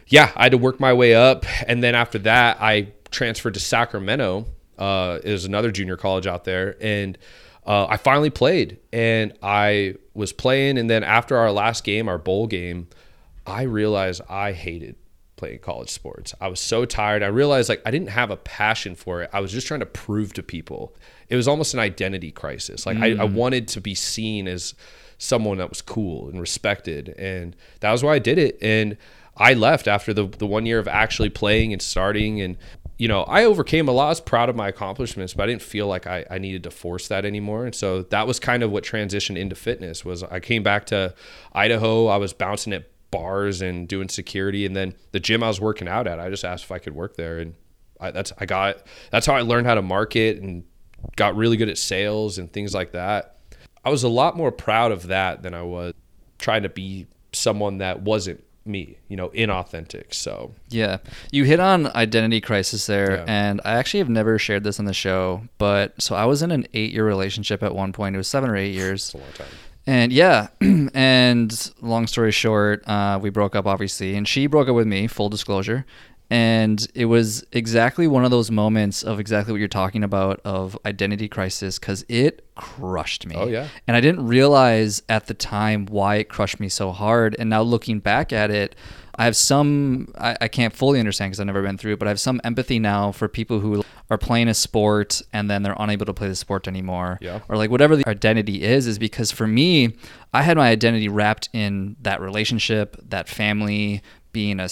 Speaker 2: yeah, I had to work my way up. And then after that, I transferred to Sacramento. Uh, is another junior college out there. And uh, I finally played and I was playing. And then after our last game, our bowl game, I realized I hated playing college sports. I was so tired. I realized like I didn't have a passion for it. I was just trying to prove to people. It was almost an identity crisis. Like I, I mm. wanted to be seen as someone that was cool and respected. And that was why I did it. And I left after the, the one year of actually playing and starting. And, you know, I overcame a lot. I was proud of my accomplishments, but I didn't feel like I, I needed to force that anymore. And so that was kind of what transitioned into fitness was I came back to Idaho. I was bouncing at bars and doing security. And then the gym I was working out at, I just asked if I could work there. And I, that's, I got, that's how I learned how to market and got really good at sales and things like that. I was a lot more proud of that than I was trying to be someone that wasn't me, you know, inauthentic. So,
Speaker 1: Yeah. You hit on identity crisis there.
Speaker 2: Yeah.
Speaker 1: And I actually have never shared this on the show. But so I was in an eight year relationship at one point. It was seven or eight years.
Speaker 2: it's a long time.
Speaker 1: And yeah. and long story short, uh, we broke up, obviously. And she broke up with me, full disclosure. And it was exactly one of those moments of exactly what you're talking about of identity crisis because it crushed me.
Speaker 2: Oh, yeah.
Speaker 1: And I didn't realize at the time why it crushed me so hard. And now looking back at it, I have some, I, I can't fully understand because I've never been through it, but I have some empathy now for people who are playing a sport and then they're unable to play the sport anymore.
Speaker 2: Yeah.
Speaker 1: Or like whatever the identity is, is because for me, I had my identity wrapped in that relationship, that family, being a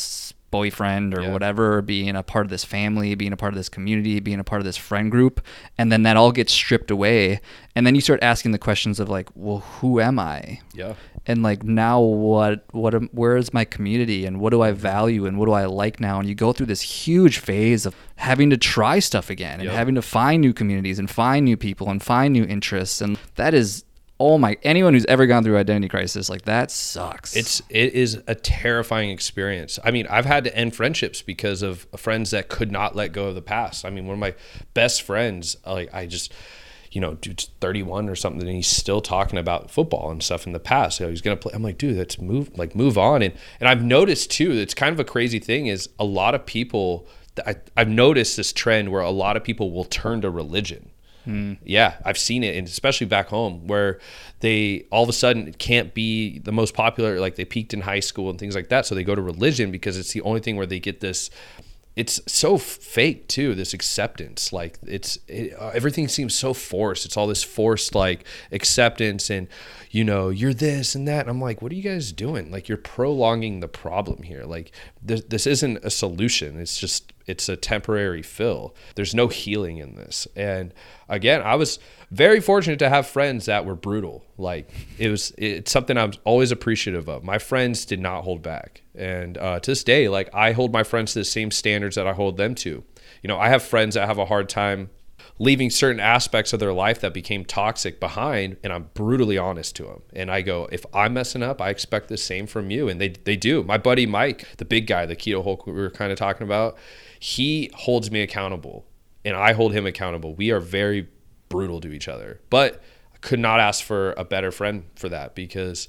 Speaker 1: boyfriend or
Speaker 2: Yeah.
Speaker 1: whatever, being a part of this family, being a part of this community, being a part of this friend group. And then that all gets stripped away. And then you start asking the questions of like, well, who am I?
Speaker 2: Yeah.
Speaker 1: And like now what what am, where is my community and what do I value and what do I like now and you go through this huge phase of having to try stuff again and
Speaker 2: Yep.
Speaker 1: having to find new communities and find new people and find new interests and that is oh my anyone who's ever gone through identity crisis like that sucks
Speaker 2: It's it is a terrifying experience. I mean, I've had to end friendships because of friends that could not let go of the past. I mean, one of my best friends, like I just, you know, dude's 31 or something, and he's still talking about football and stuff in the past. So he's gonna play. I'm like, dude, let's move, like move on. And and I've noticed too, it's kind of a crazy thing is a lot of people. I, I've noticed this trend where a lot of people will turn to religion. Hmm. Yeah, I've seen it, and especially back home where they all of a sudden can't be the most popular. Like they peaked in high school and things like that, so they go to religion because it's the only thing where they get this. It's so fake too. This acceptance, like it's it, uh, everything seems so forced. It's all this forced like acceptance, and you know you're this and that. And I'm like, what are you guys doing? Like you're prolonging the problem here. Like this, this isn't a solution. It's just it's a temporary fill. There's no healing in this. And again, I was very fortunate to have friends that were brutal. Like it was, it's something I'm always appreciative of. My friends did not hold back, and uh, to this day, like I hold my friends to the same standards that I hold them to. You know, I have friends that have a hard time leaving certain aspects of their life that became toxic behind and I'm brutally honest to them. And I go, if I'm messing up, I expect the same from you. And they they do. My buddy Mike, the big guy, the keto Hulk we were kind of talking about, he holds me accountable and I hold him accountable. We are very brutal to each other. But I could not ask for a better friend for that because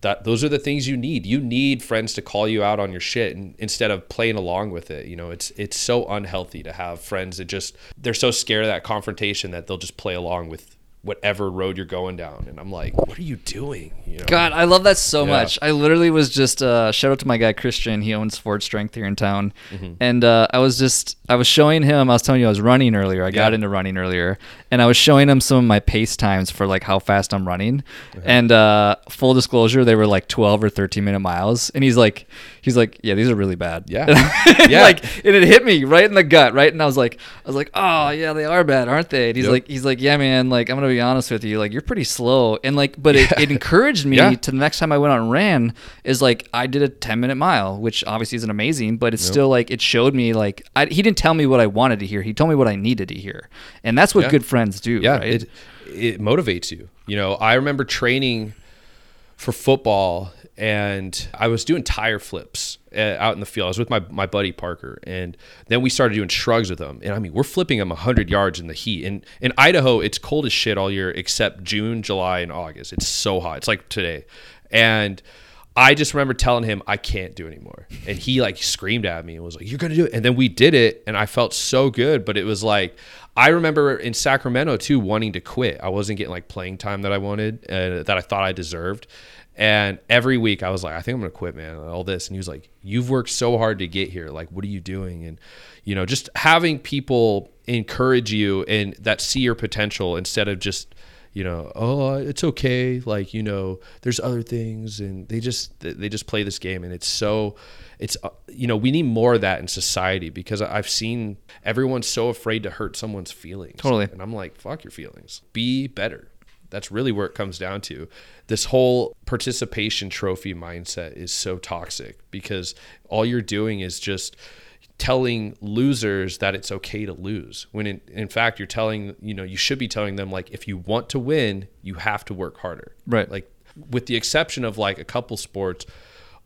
Speaker 2: that those are the things you need. You need friends to call you out on your shit and, instead of playing along with it. You know, it's it's so unhealthy to have friends that just they're so scared of that confrontation that they'll just play along with whatever road you're going down. And I'm like, what are you doing? You know?
Speaker 1: God, I love that so
Speaker 2: Yeah.
Speaker 1: much. I literally was just uh, shout out to my guy Christian. He owns Ford Strength here in town,
Speaker 2: Mm-hmm.
Speaker 1: and uh, I was just I was showing him. I was telling you I was running earlier. I got into running earlier, and I was showing him some of my pace times for like how fast I'm running.
Speaker 2: Uh-huh.
Speaker 1: And uh, full disclosure, they were like 12 or 13 minute miles. And he's like, he's like, yeah, these are really bad.
Speaker 2: Yeah.
Speaker 1: And
Speaker 2: Yeah.
Speaker 1: Like, and it hit me right in the gut, right? And I was like, I was like, oh yeah, they are bad, aren't they? And he's
Speaker 2: Yep.
Speaker 1: like, he's like, yeah, man. Like, I'm gonna be honest with you. Like, you're pretty slow. And like, but it, it encouraged me
Speaker 2: Yeah.
Speaker 1: to the next time I went out and ran is like I did a 10 minute mile, which obviously isn't amazing, but it's still like it showed me like I, he didn't tell me what I wanted to hear. He told me what I needed to hear, and that's what
Speaker 2: Yeah.
Speaker 1: good friends do.
Speaker 2: yeah
Speaker 1: right?
Speaker 2: it it motivates you you know i remember training for football and i was doing tire flips uh, out in the field i was with my, my buddy parker and then we started doing shrugs with them. and i mean we're flipping them 100 yards in the heat and in idaho it's cold as shit all year except june july and august it's so hot it's like today and I just remember telling him I can't do anymore. And he like screamed at me and was like, You're gonna do it. And then we did it and I felt so good. But it was like I remember in Sacramento too wanting to quit. I wasn't getting like playing time that I wanted, uh, that I thought I deserved. And every week I was like, I think I'm gonna quit, man. All this. And he was like, You've worked so hard to get here. Like, what are you doing? And you know, just having people encourage you and that see your potential instead of just you know, oh, it's okay. Like, you know, there's other things, and they just they just play this game, and it's so, it's uh, you know, we need more of that in society because I've seen everyone's so afraid to hurt someone's feelings.
Speaker 1: Totally.
Speaker 2: and I'm like, fuck your feelings. Be better. That's really where it comes down to. This whole participation trophy mindset is so toxic because all you're doing is just telling losers that it's okay to lose when in, in fact you're telling you know you should be telling them like if you want to win you have to work harder.
Speaker 1: Right.
Speaker 2: like with the exception of like a couple sports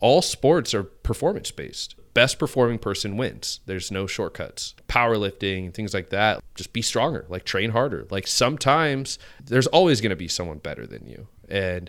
Speaker 2: all sports are performance based best performing person wins. There's no shortcuts. Powerlifting things like that. Just be stronger. Like train harder. Like sometimes there's always going to be someone better than you. And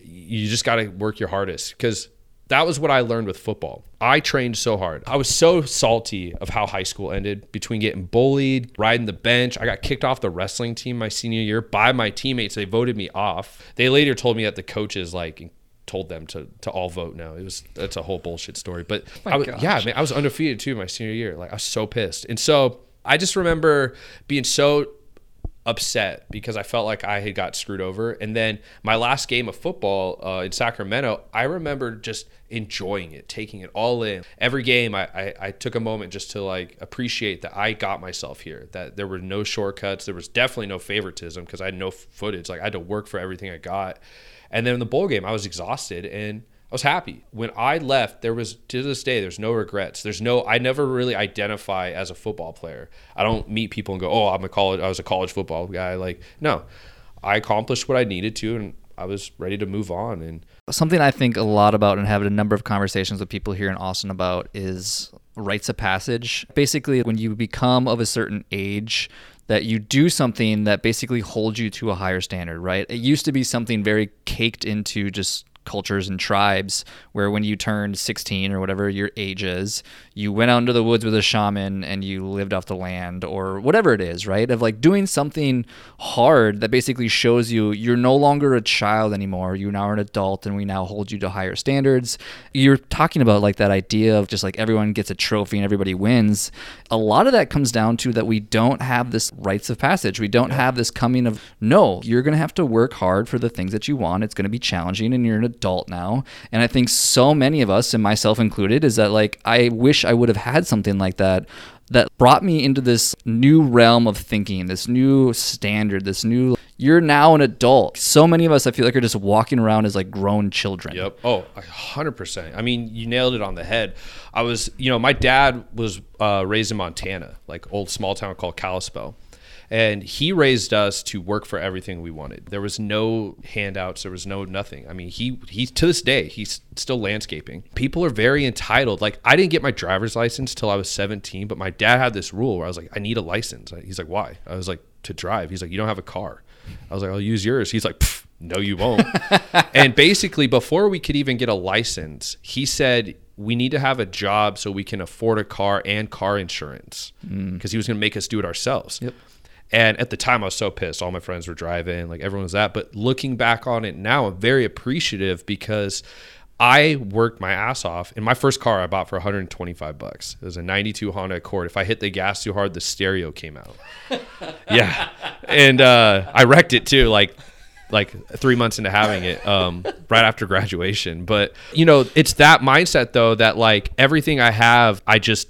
Speaker 2: you just got to work your hardest. Because that was what I learned with football. I trained so hard. I was so salty of how high school ended between getting bullied, riding the bench. I got kicked off the wrestling team my senior year by my teammates. They voted me off. They later told me that the coaches like told them to to all vote no. It was that's a whole bullshit story. But I was,
Speaker 1: gosh.
Speaker 2: yeah, man, I was undefeated too my senior year. Like I was so pissed. And so I just remember being so upset because I felt like I had got screwed over. And then my last game of football uh, in Sacramento, I remember just enjoying it, taking it all in. Every game, I, I, I took a moment just to like appreciate that I got myself here, that there were no shortcuts. There was definitely no favoritism because I had no footage. Like I had to work for everything I got. And then in the bowl game, I was exhausted and I was happy. When I left, there was to this day, there's no regrets. There's no I never really identify as a football player. I don't meet people and go, "Oh, I'm a college I was a college football guy." Like, no. I accomplished what I needed to and I was ready to move on and
Speaker 1: something I think a lot about and have a number of conversations with people here in Austin about is rites of passage. Basically, when you become of a certain age, that you do something that basically holds you to a higher standard, right? It used to be something very caked into just cultures and tribes where when you turned 16 or whatever your age is, you went out into the woods with a shaman and you lived off the land or whatever it is, right? Of like doing something hard that basically shows you you're no longer a child anymore. You now are an adult and we now hold you to higher standards. You're talking about like that idea of just like everyone gets a trophy and everybody wins. A lot of that comes down to that we don't have this rites of passage. We don't have this coming of no, you're going to have to work hard for the things that you want. It's going to be challenging and you're an adult now. And I think so many of us and myself included is that like I wish I would have had something like that that brought me into this new realm of thinking, this new standard, this new you're now an adult. So many of us I feel like are just walking around as like grown children.
Speaker 2: Yep. Oh, a hundred percent. I mean, you nailed it on the head. I was, you know, my dad was uh, raised in Montana, like old small town called Kalispell, and he raised us to work for everything we wanted. There was no handouts. There was no nothing. I mean, he he to this day he's still landscaping. People are very entitled. Like I didn't get my driver's license till I was 17, but my dad had this rule where I was like, I need a license. He's like, why? I was like, to drive. He's like, you don't have a car. I was like, I'll use yours. He's like, no, you won't. and basically, before we could even get a license, he said we need to have a job so we can afford a car and car insurance mm. because he was going to make us do it ourselves.
Speaker 1: Yep.
Speaker 2: And at the time, I was so pissed. All my friends were driving, like everyone was that. But looking back on it now, I'm very appreciative because I worked my ass off. In my first car, I bought for 125 bucks. It was a 92 Honda Accord. If I hit the gas too hard, the stereo came out. yeah, and uh, I wrecked it too. Like like three months into having it um, right after graduation but you know it's that mindset though that like everything i have i just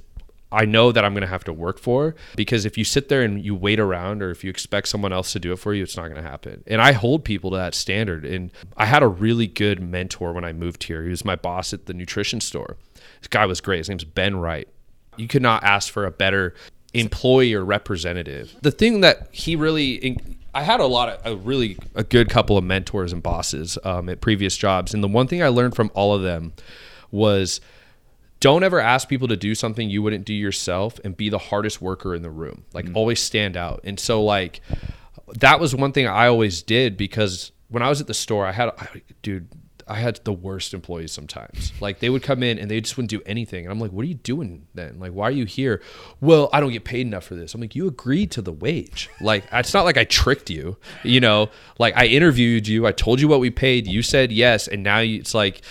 Speaker 2: I know that I'm going to have to work for because if you sit there and you wait around or if you expect someone else to do it for you, it's not going to happen. And I hold people to that standard. And I had a really good mentor when I moved here. He was my boss at the nutrition store. This guy was great. His name's Ben Wright. You could not ask for a better employee or representative. The thing that he really I had a lot of a really a good couple of mentors and bosses um, at previous jobs, and the one thing I learned from all of them was don't ever ask people to do something you wouldn't do yourself and be the hardest worker in the room. Like mm. always stand out. And so like that was one thing I always did because when I was at the store, I had I, dude I had the worst employees sometimes. Like they would come in and they just wouldn't do anything. And I'm like, what are you doing then? Like, why are you here? Well, I don't get paid enough for this. I'm like, you agreed to the wage. Like, it's not like I tricked you, you know, like I interviewed you. I told you what we paid. You said yes. And now it's like,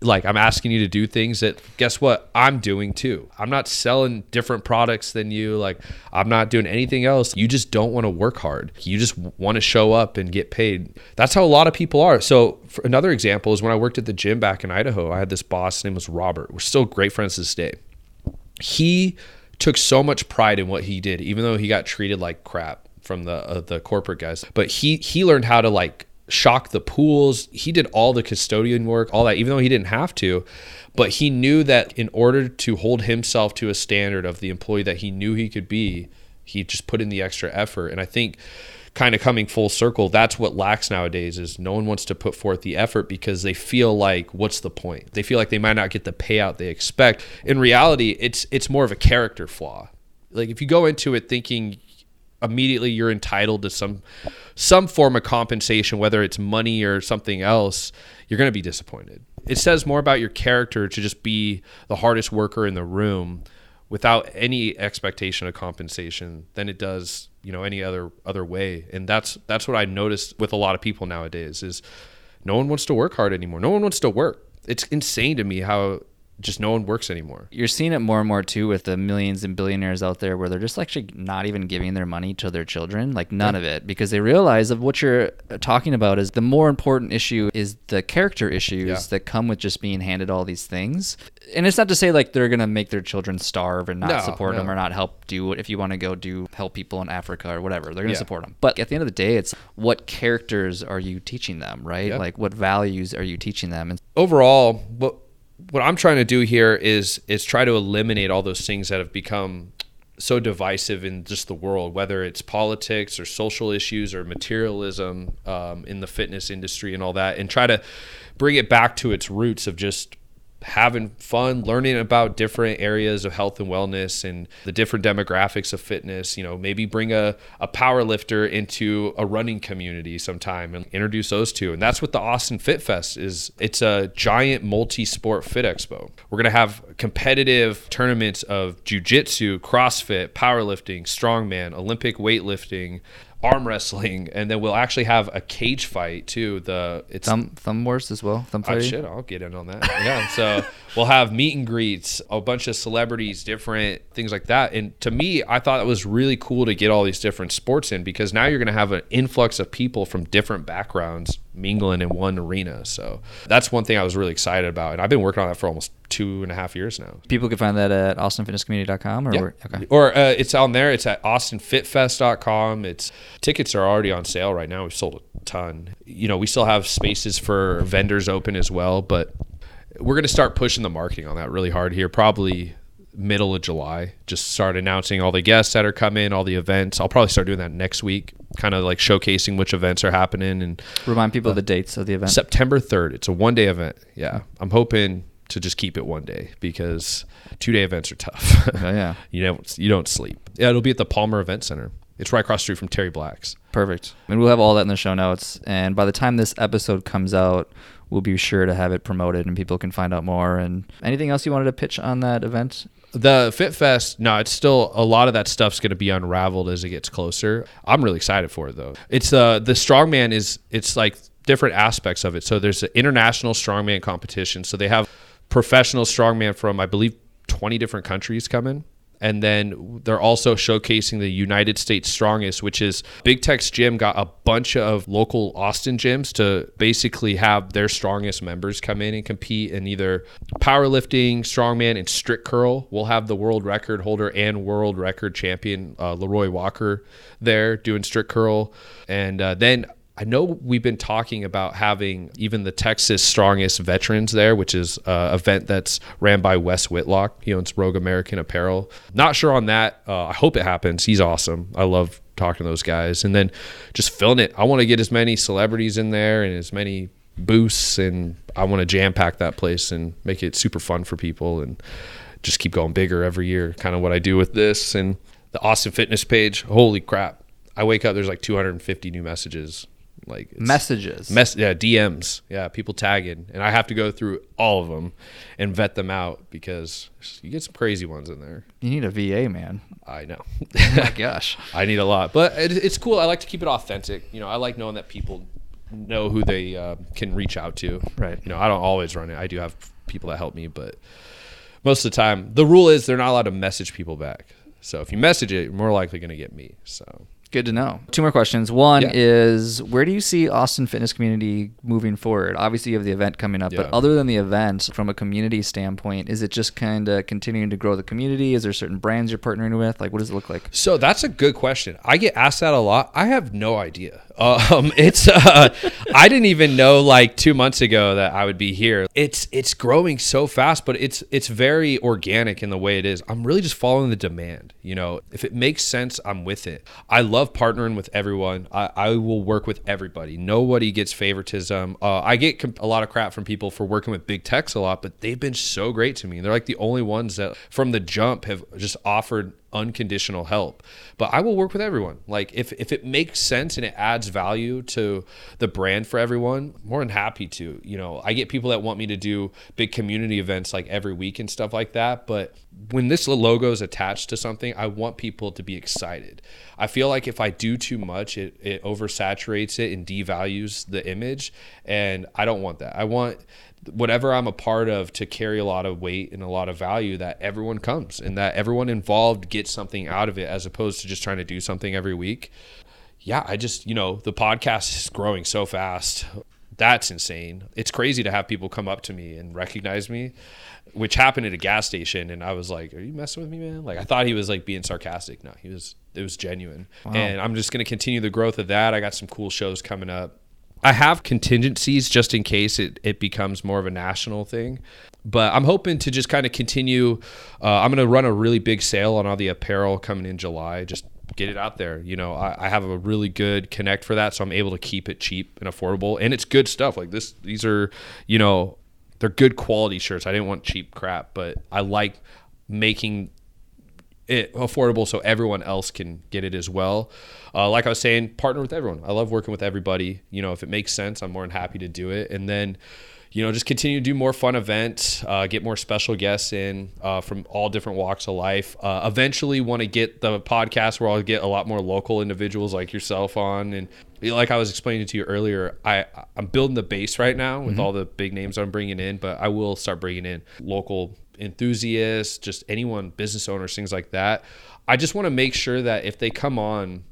Speaker 2: like I'm asking you to do things that guess what I'm doing too. I'm not selling different products than you. Like I'm not doing anything else. You just don't want to work hard. You just want to show up and get paid. That's how a lot of people are. So another example is when I worked at the gym back in Idaho. I had this boss. His name was Robert. We're still great friends to this day. He took so much pride in what he did, even though he got treated like crap from the uh, the corporate guys. But he he learned how to like shock the pools. He did all the custodian work, all that, even though he didn't have to. But he knew that in order to hold himself to a standard of the employee that he knew he could be, he just put in the extra effort. And I think kind of coming full circle, that's what lacks nowadays is no one wants to put forth the effort because they feel like what's the point? They feel like they might not get the payout they expect. In reality, it's it's more of a character flaw. Like if you go into it thinking immediately you're entitled to some some form of compensation whether it's money or something else you're going to be disappointed. It says more about your character to just be the hardest worker in the room without any expectation of compensation than it does you know any other other way. And that's that's what i noticed with a lot of people nowadays is no one wants to work hard anymore. No one wants to work. It's insane to me how just no one works anymore.
Speaker 1: You're seeing it more and more too with the millions and billionaires out there where they're just actually not even giving their money to their children, like none yeah. of it, because they realize of what you're uh, talking about is the more important issue is the character issues yeah. that come with just being handed all these things. And it's not to say like they're gonna make their children starve and not no, support no. them or not help do it if you want to go do help people in Africa or whatever. They're gonna yeah. support them. But at the end of the day, it's what characters are you teaching them, right? Like what values are you teaching them? And
Speaker 2: overall, what what I'm trying to do here is is try to eliminate all those things that have become so divisive in just the world, whether it's politics or social issues or materialism um, in the fitness industry and all that, and try to bring it back to its roots of just having fun, learning about different areas of health and wellness and the different demographics of fitness. You know, maybe bring a, a power lifter into a running community sometime and introduce those two. And that's what the Austin Fit Fest is. It's a giant multi-sport fit expo. We're gonna have competitive tournaments of jujitsu, CrossFit, powerlifting, strongman, Olympic weightlifting arm wrestling, and then we'll actually have a cage fight too. The
Speaker 1: it's thumb thumb wars as well. Thumb ah,
Speaker 2: fight. Oh, shit, I'll get in on that. yeah. So we'll have meet and greets, a bunch of celebrities, different things like that. And to me, I thought it was really cool to get all these different sports in because now you're going to have an influx of people from different backgrounds mingling in one arena. So that's one thing I was really excited about, and I've been working on that for almost two and a half years now.
Speaker 1: People can find that at austinfitnesscommunity.com or
Speaker 2: yeah. Okay. or uh, it's on there. It's at austinfitfest.com. It's tickets are already on sale right now. We've sold a ton. You know, we still have spaces for vendors open as well, but we're going to start pushing the marketing on that really hard here. Probably middle of July. Just start announcing all the guests that are coming, all the events. I'll probably start doing that next week, kind of like showcasing which events are happening and
Speaker 1: remind people uh, of the dates of the event.
Speaker 2: September 3rd. It's a one day event. Yeah. I'm hoping to just keep it one day because two day events are tough.
Speaker 1: oh, yeah.
Speaker 2: you don't you don't sleep. Yeah, it'll be at the Palmer Event Center. It's right across the street from Terry Black's.
Speaker 1: Perfect. And we'll have all that in the show notes. And by the time this episode comes out, we'll be sure to have it promoted and people can find out more. And anything else you wanted to pitch on that event?
Speaker 2: The Fit Fest, no, it's still a lot of that stuff's going to be unraveled as it gets closer. I'm really excited for it though. It's uh the strongman is it's like different aspects of it. So there's the international strongman competition. So they have professional strongman from I believe 20 different countries coming and then they're also showcasing the United States Strongest, which is Big Tex gym got a bunch of local Austin gyms to basically have their strongest members come in and compete in either powerlifting, strongman, and strict curl. We'll have the world record holder and world record champion uh, Leroy Walker there doing strict curl, and uh, then I know we've been talking about having even the Texas Strongest Veterans there, which is an event that's ran by Wes Whitlock. He owns Rogue American Apparel. Not sure on that. Uh, I hope it happens. He's awesome. I love talking to those guys. And then just filling it. I want to get as many celebrities in there and as many booths, and I want to jam pack that place and make it super fun for people and just keep going bigger every year. Kind of what I do with this and the Austin Fitness page. Holy crap! I wake up, there's like 250 new messages like
Speaker 1: Messages.
Speaker 2: mess yeah DMs yeah people tagging. And I have to go through all of them and vet them out because you get some crazy ones in there.
Speaker 1: You need a VA, man.
Speaker 2: I know.
Speaker 1: Oh my gosh.
Speaker 2: I need a lot. But it, it's cool. I like to keep it authentic. You know I like knowing that people know who they uh, can reach out to.
Speaker 1: Right.
Speaker 2: you know I don't always run it. I do have people that help me but most of the time the rule is they're not allowed to message people back. So if you message it you're more likely going to get me. So
Speaker 1: Good to know. Two more questions. One
Speaker 2: Yeah.
Speaker 1: is where do you see Austin fitness community moving forward? Obviously, you have the event coming up, but other than the event, from a community standpoint, is it just kind of continuing to grow the community? Is there certain brands you're partnering with? Like, what does it look like?
Speaker 2: So that's a good question. I get asked that a lot. I have no idea. Um, it's uh, I didn't even know like two months ago that I would be here. It's it's growing so fast, but it's it's very organic in the way it is. I'm really just following the demand. You know, if it makes sense, I'm with it. I love partnering with everyone. I, I will work with everybody. Nobody gets favoritism. Uh, I get com- a lot of crap from people for working with Big Tex a lot, but they've been so great to me. They're like the only ones that from the jump have just offered unconditional help. But I will work with everyone. Like if if it makes sense and it adds value to the brand for everyone, more than happy to. You know, I get people that want me to do big community events like every week and stuff like that, but when this logo is attached to something, I want people to be excited. I feel like if I do too much, it it oversaturates it and devalues the image, and I don't want that. I want whatever I'm a part of to carry a lot of weight and a lot of value that everyone comes and that everyone involved gets something out of it as opposed to just trying to do something every week. Yeah, I just, you know, the podcast is growing so fast. That's insane. It's crazy to have people come up to me and recognize me, which happened at a gas station and I was like, "Are you messing with me, man?" Like I thought he was like being sarcastic. No, he was it was genuine. And I'm just going to continue the growth of that. I got some cool shows coming up. I have contingencies just in case it, it becomes more of a national thing. But I'm hoping to just kind of continue. Uh, I'm going to run a really big sale on all the apparel coming in July. Just get it out there. You know, I, I have a really good connect for that, so I'm able to keep it cheap and affordable. And it's good stuff. Like this, these are, you know, they're good quality shirts. I didn't want cheap crap, but I like making it affordable so everyone else can get it as well. Uh, like I was saying, partner with everyone. I love working with everybody. You know, if it makes sense, I'm more than happy to do it. And then, you know, just continue to do more fun events, uh, get more special guests in uh, from all different walks of life. Uh, eventually, want to get the podcast where I'll get a lot more local individuals like yourself on. And like I was explaining to you earlier, I I'm building the base right now with all the big names I'm bringing in, but I will start bringing in local enthusiasts, just anyone, business owners, things like that. I just want to make sure that if they come on,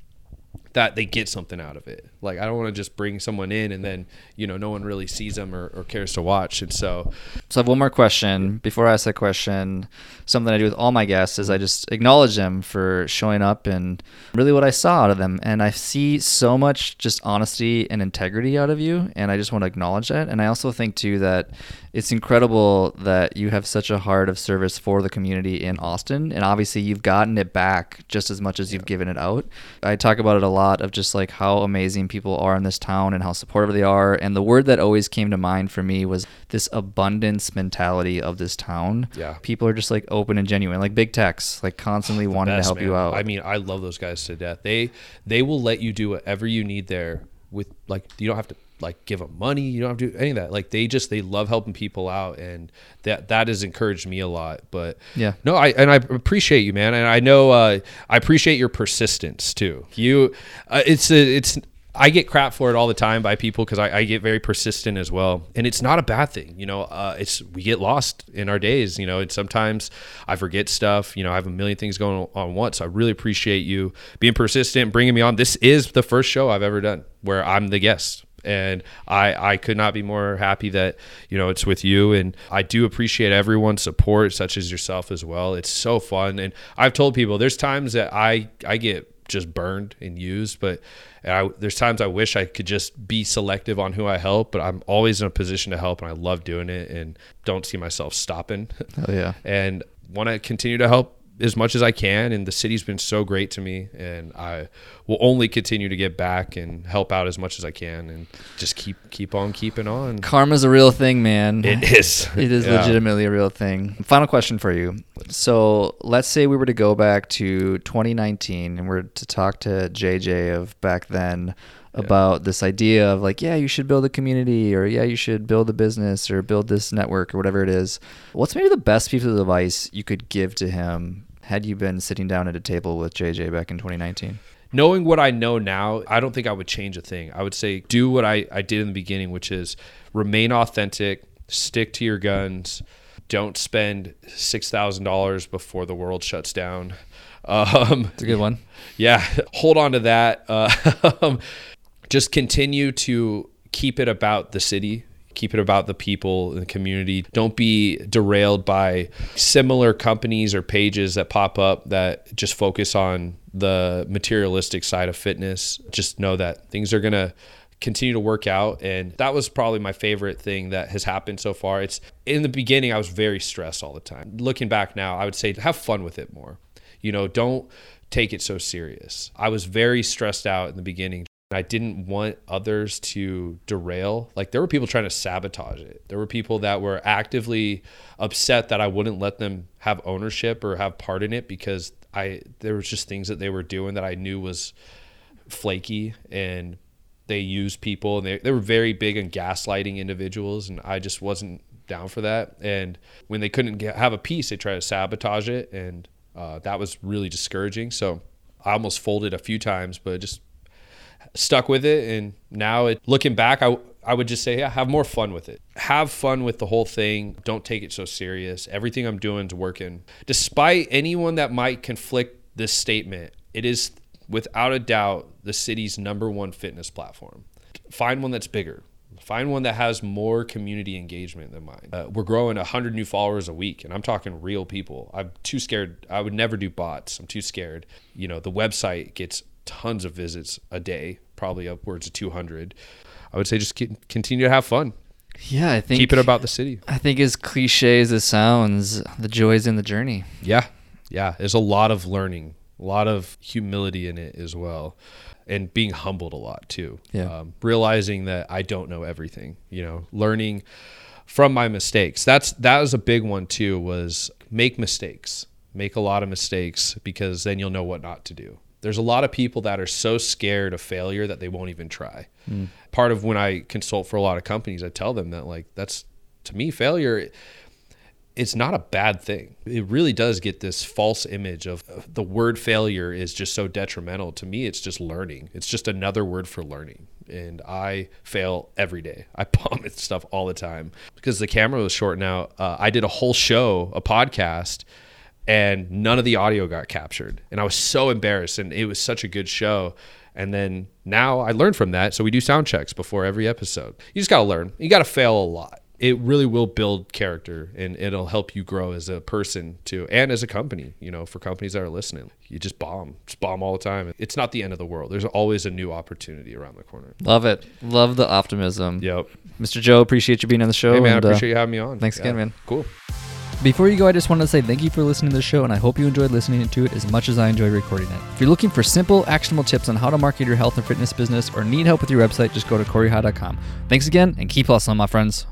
Speaker 2: that they get something out of it. Like I don't want to just bring someone in and then you know no one really sees them or, or cares to watch. And so
Speaker 1: So I have one more question. Before I ask that question, something I do with all my guests is I just acknowledge them for showing up and really what I saw out of them. And I see so much just honesty and integrity out of you. And I just want to acknowledge that. And I also think too that it's incredible that you have such a heart of service for the community in Austin. And obviously you've gotten it back just as much as you've given it out. I talk about it a lot of just like how amazing people are in this town and how supportive they are. And the word that always came to mind for me was this abundance mentality of this town.
Speaker 2: Yeah.
Speaker 1: People are just like open and genuine, like Big Tex, like constantly wanting to
Speaker 2: best,
Speaker 1: help you out.
Speaker 2: I mean, I love those guys to death. They they will let you do whatever you need there with like you don't have to like give them money. You don't have to do any of that. Like they just they love helping people out, and that that has encouraged me a lot. But
Speaker 1: Yeah.
Speaker 2: no, I and I appreciate you, man, and I know uh, I appreciate your persistence too. You, uh, it's a, it's. I get crap for it all the time by people because I, I get very persistent as well, and it's not a bad thing. You know, uh, it's we get lost in our days. You know, and sometimes I forget stuff. You know, I have a million things going on once. So I really appreciate you being persistent, bringing me on. This is the first show I've ever done where I'm the guest and I I could not be more happy that you know it's with you and I do appreciate everyone's support such as yourself as well it's so fun and I've told people there's times that I I get just burned and used but I, there's times I wish I could just be selective on who I help but I'm always in a position to help and I love doing it and don't see myself stopping
Speaker 1: Oh yeah.
Speaker 2: and want to continue to help as much as I can. And the city's been so great to me, and I will only continue to get back and help out as much as I can, and just keep keep on keeping on.
Speaker 1: Karma's a real thing, man.
Speaker 2: It is.
Speaker 1: It is
Speaker 2: Yeah.
Speaker 1: legitimately a real thing. Final question for you. So let's say we were to go back to 2019 and we're to talk to JJ of back then about this idea of like, yeah, you should build a community or yeah, you should build a business or build this network or whatever it is. What's maybe the best piece of advice you could give to him had you been sitting down at a table with JJ back in 2019?
Speaker 2: Knowing what I know now, I don't think I would change a thing. I would say do what I, I did in the beginning, which is remain authentic, stick to your guns, don't spend six thousand dollars before the world shuts down. Um,
Speaker 1: It's a good one.
Speaker 2: yeah, hold on to that. Uh, just continue to keep it about the city. Keep it about the people and the community. Don't be derailed by similar companies or pages that pop up that just focus on the materialistic side of fitness. Just know that things are going to continue to work out and that was probably my favorite thing that has happened so far it's in the beginning i was very stressed all the time looking back now i would say have fun with it more you know don't take it so serious i was very stressed out in the beginning I didn't want others to derail. Like there were people trying to sabotage it. There were people that were actively upset that I wouldn't let them have ownership or have part in it because I there was just things that they were doing that I knew was flaky and they used people and they, they were very big on gaslighting individuals and I just wasn't down for that. And when they couldn't get, have a piece, they tried to sabotage it and uh, that was really discouraging. So I almost folded a few times, but just stuck with it and now it looking back I I would just say yeah have more fun with it. Have fun with the whole thing. Don't take it so serious. Everything I'm doing is working. Despite anyone that might conflict this statement it is without a doubt the city's number one fitness platform. Find one that's bigger. Find one that has more community engagement than mine. Uh, we're growing 100 new followers a week and i'm talking real people. I'm too scared. I would never do bots. I'm too scared. You know the website gets tons of visits a day, probably upwards of 200. I would say just keep, continue to have fun.
Speaker 1: Yeah, I think
Speaker 2: Keep it about the city.
Speaker 1: I think as cliche as it sounds, the joy is in the journey.
Speaker 2: Yeah. Yeah. There's a lot of learning, a lot of humility in it as well. And being humbled a lot too.
Speaker 1: Yeah.
Speaker 2: Um, realizing that I don't know everything, you know, learning from my mistakes. That's, that was a big one too, was make mistakes, make a lot of mistakes because then you'll know what not to do. There's a lot of people that are so scared of failure that they won't even try. Part of when I consult for a lot of companies, I tell them that like that's to me failure it's not a bad thing. It really does get this false image of of the word failure is just so detrimental. To me, it's just learning. It's just another word for learning. And I fail every day. I bomb at stuff all the time because the camera was short now. Uh, I did a whole show, a podcast, and none of the audio got captured. And I was so embarrassed. And it was such a good show. And then now I learned from that. So we do sound checks before every episode. You just got to learn. You got to fail a lot. It really will build character and it'll help you grow as a person too and as a company, you know, for companies that are listening. You just bomb, just bomb all the time. It's not the end of the world. There's always a new opportunity around the corner.
Speaker 1: Love it. Love the optimism.
Speaker 2: Yep.
Speaker 1: Mr. Job, appreciate you being on the show.
Speaker 2: Hey man, I
Speaker 1: and, uh,
Speaker 2: appreciate you having me on.
Speaker 1: thanks again, man.
Speaker 2: Cool.
Speaker 1: Before you go, I just wanted to say thank you for listening to the show, and I hope you enjoyed listening to it as much as I enjoyed recording it. If you're looking for simple, actionable tips on how to market your health and fitness business or need help with your website, just go to CoreyHi.com. Thanks again, and keep hustling, my friends.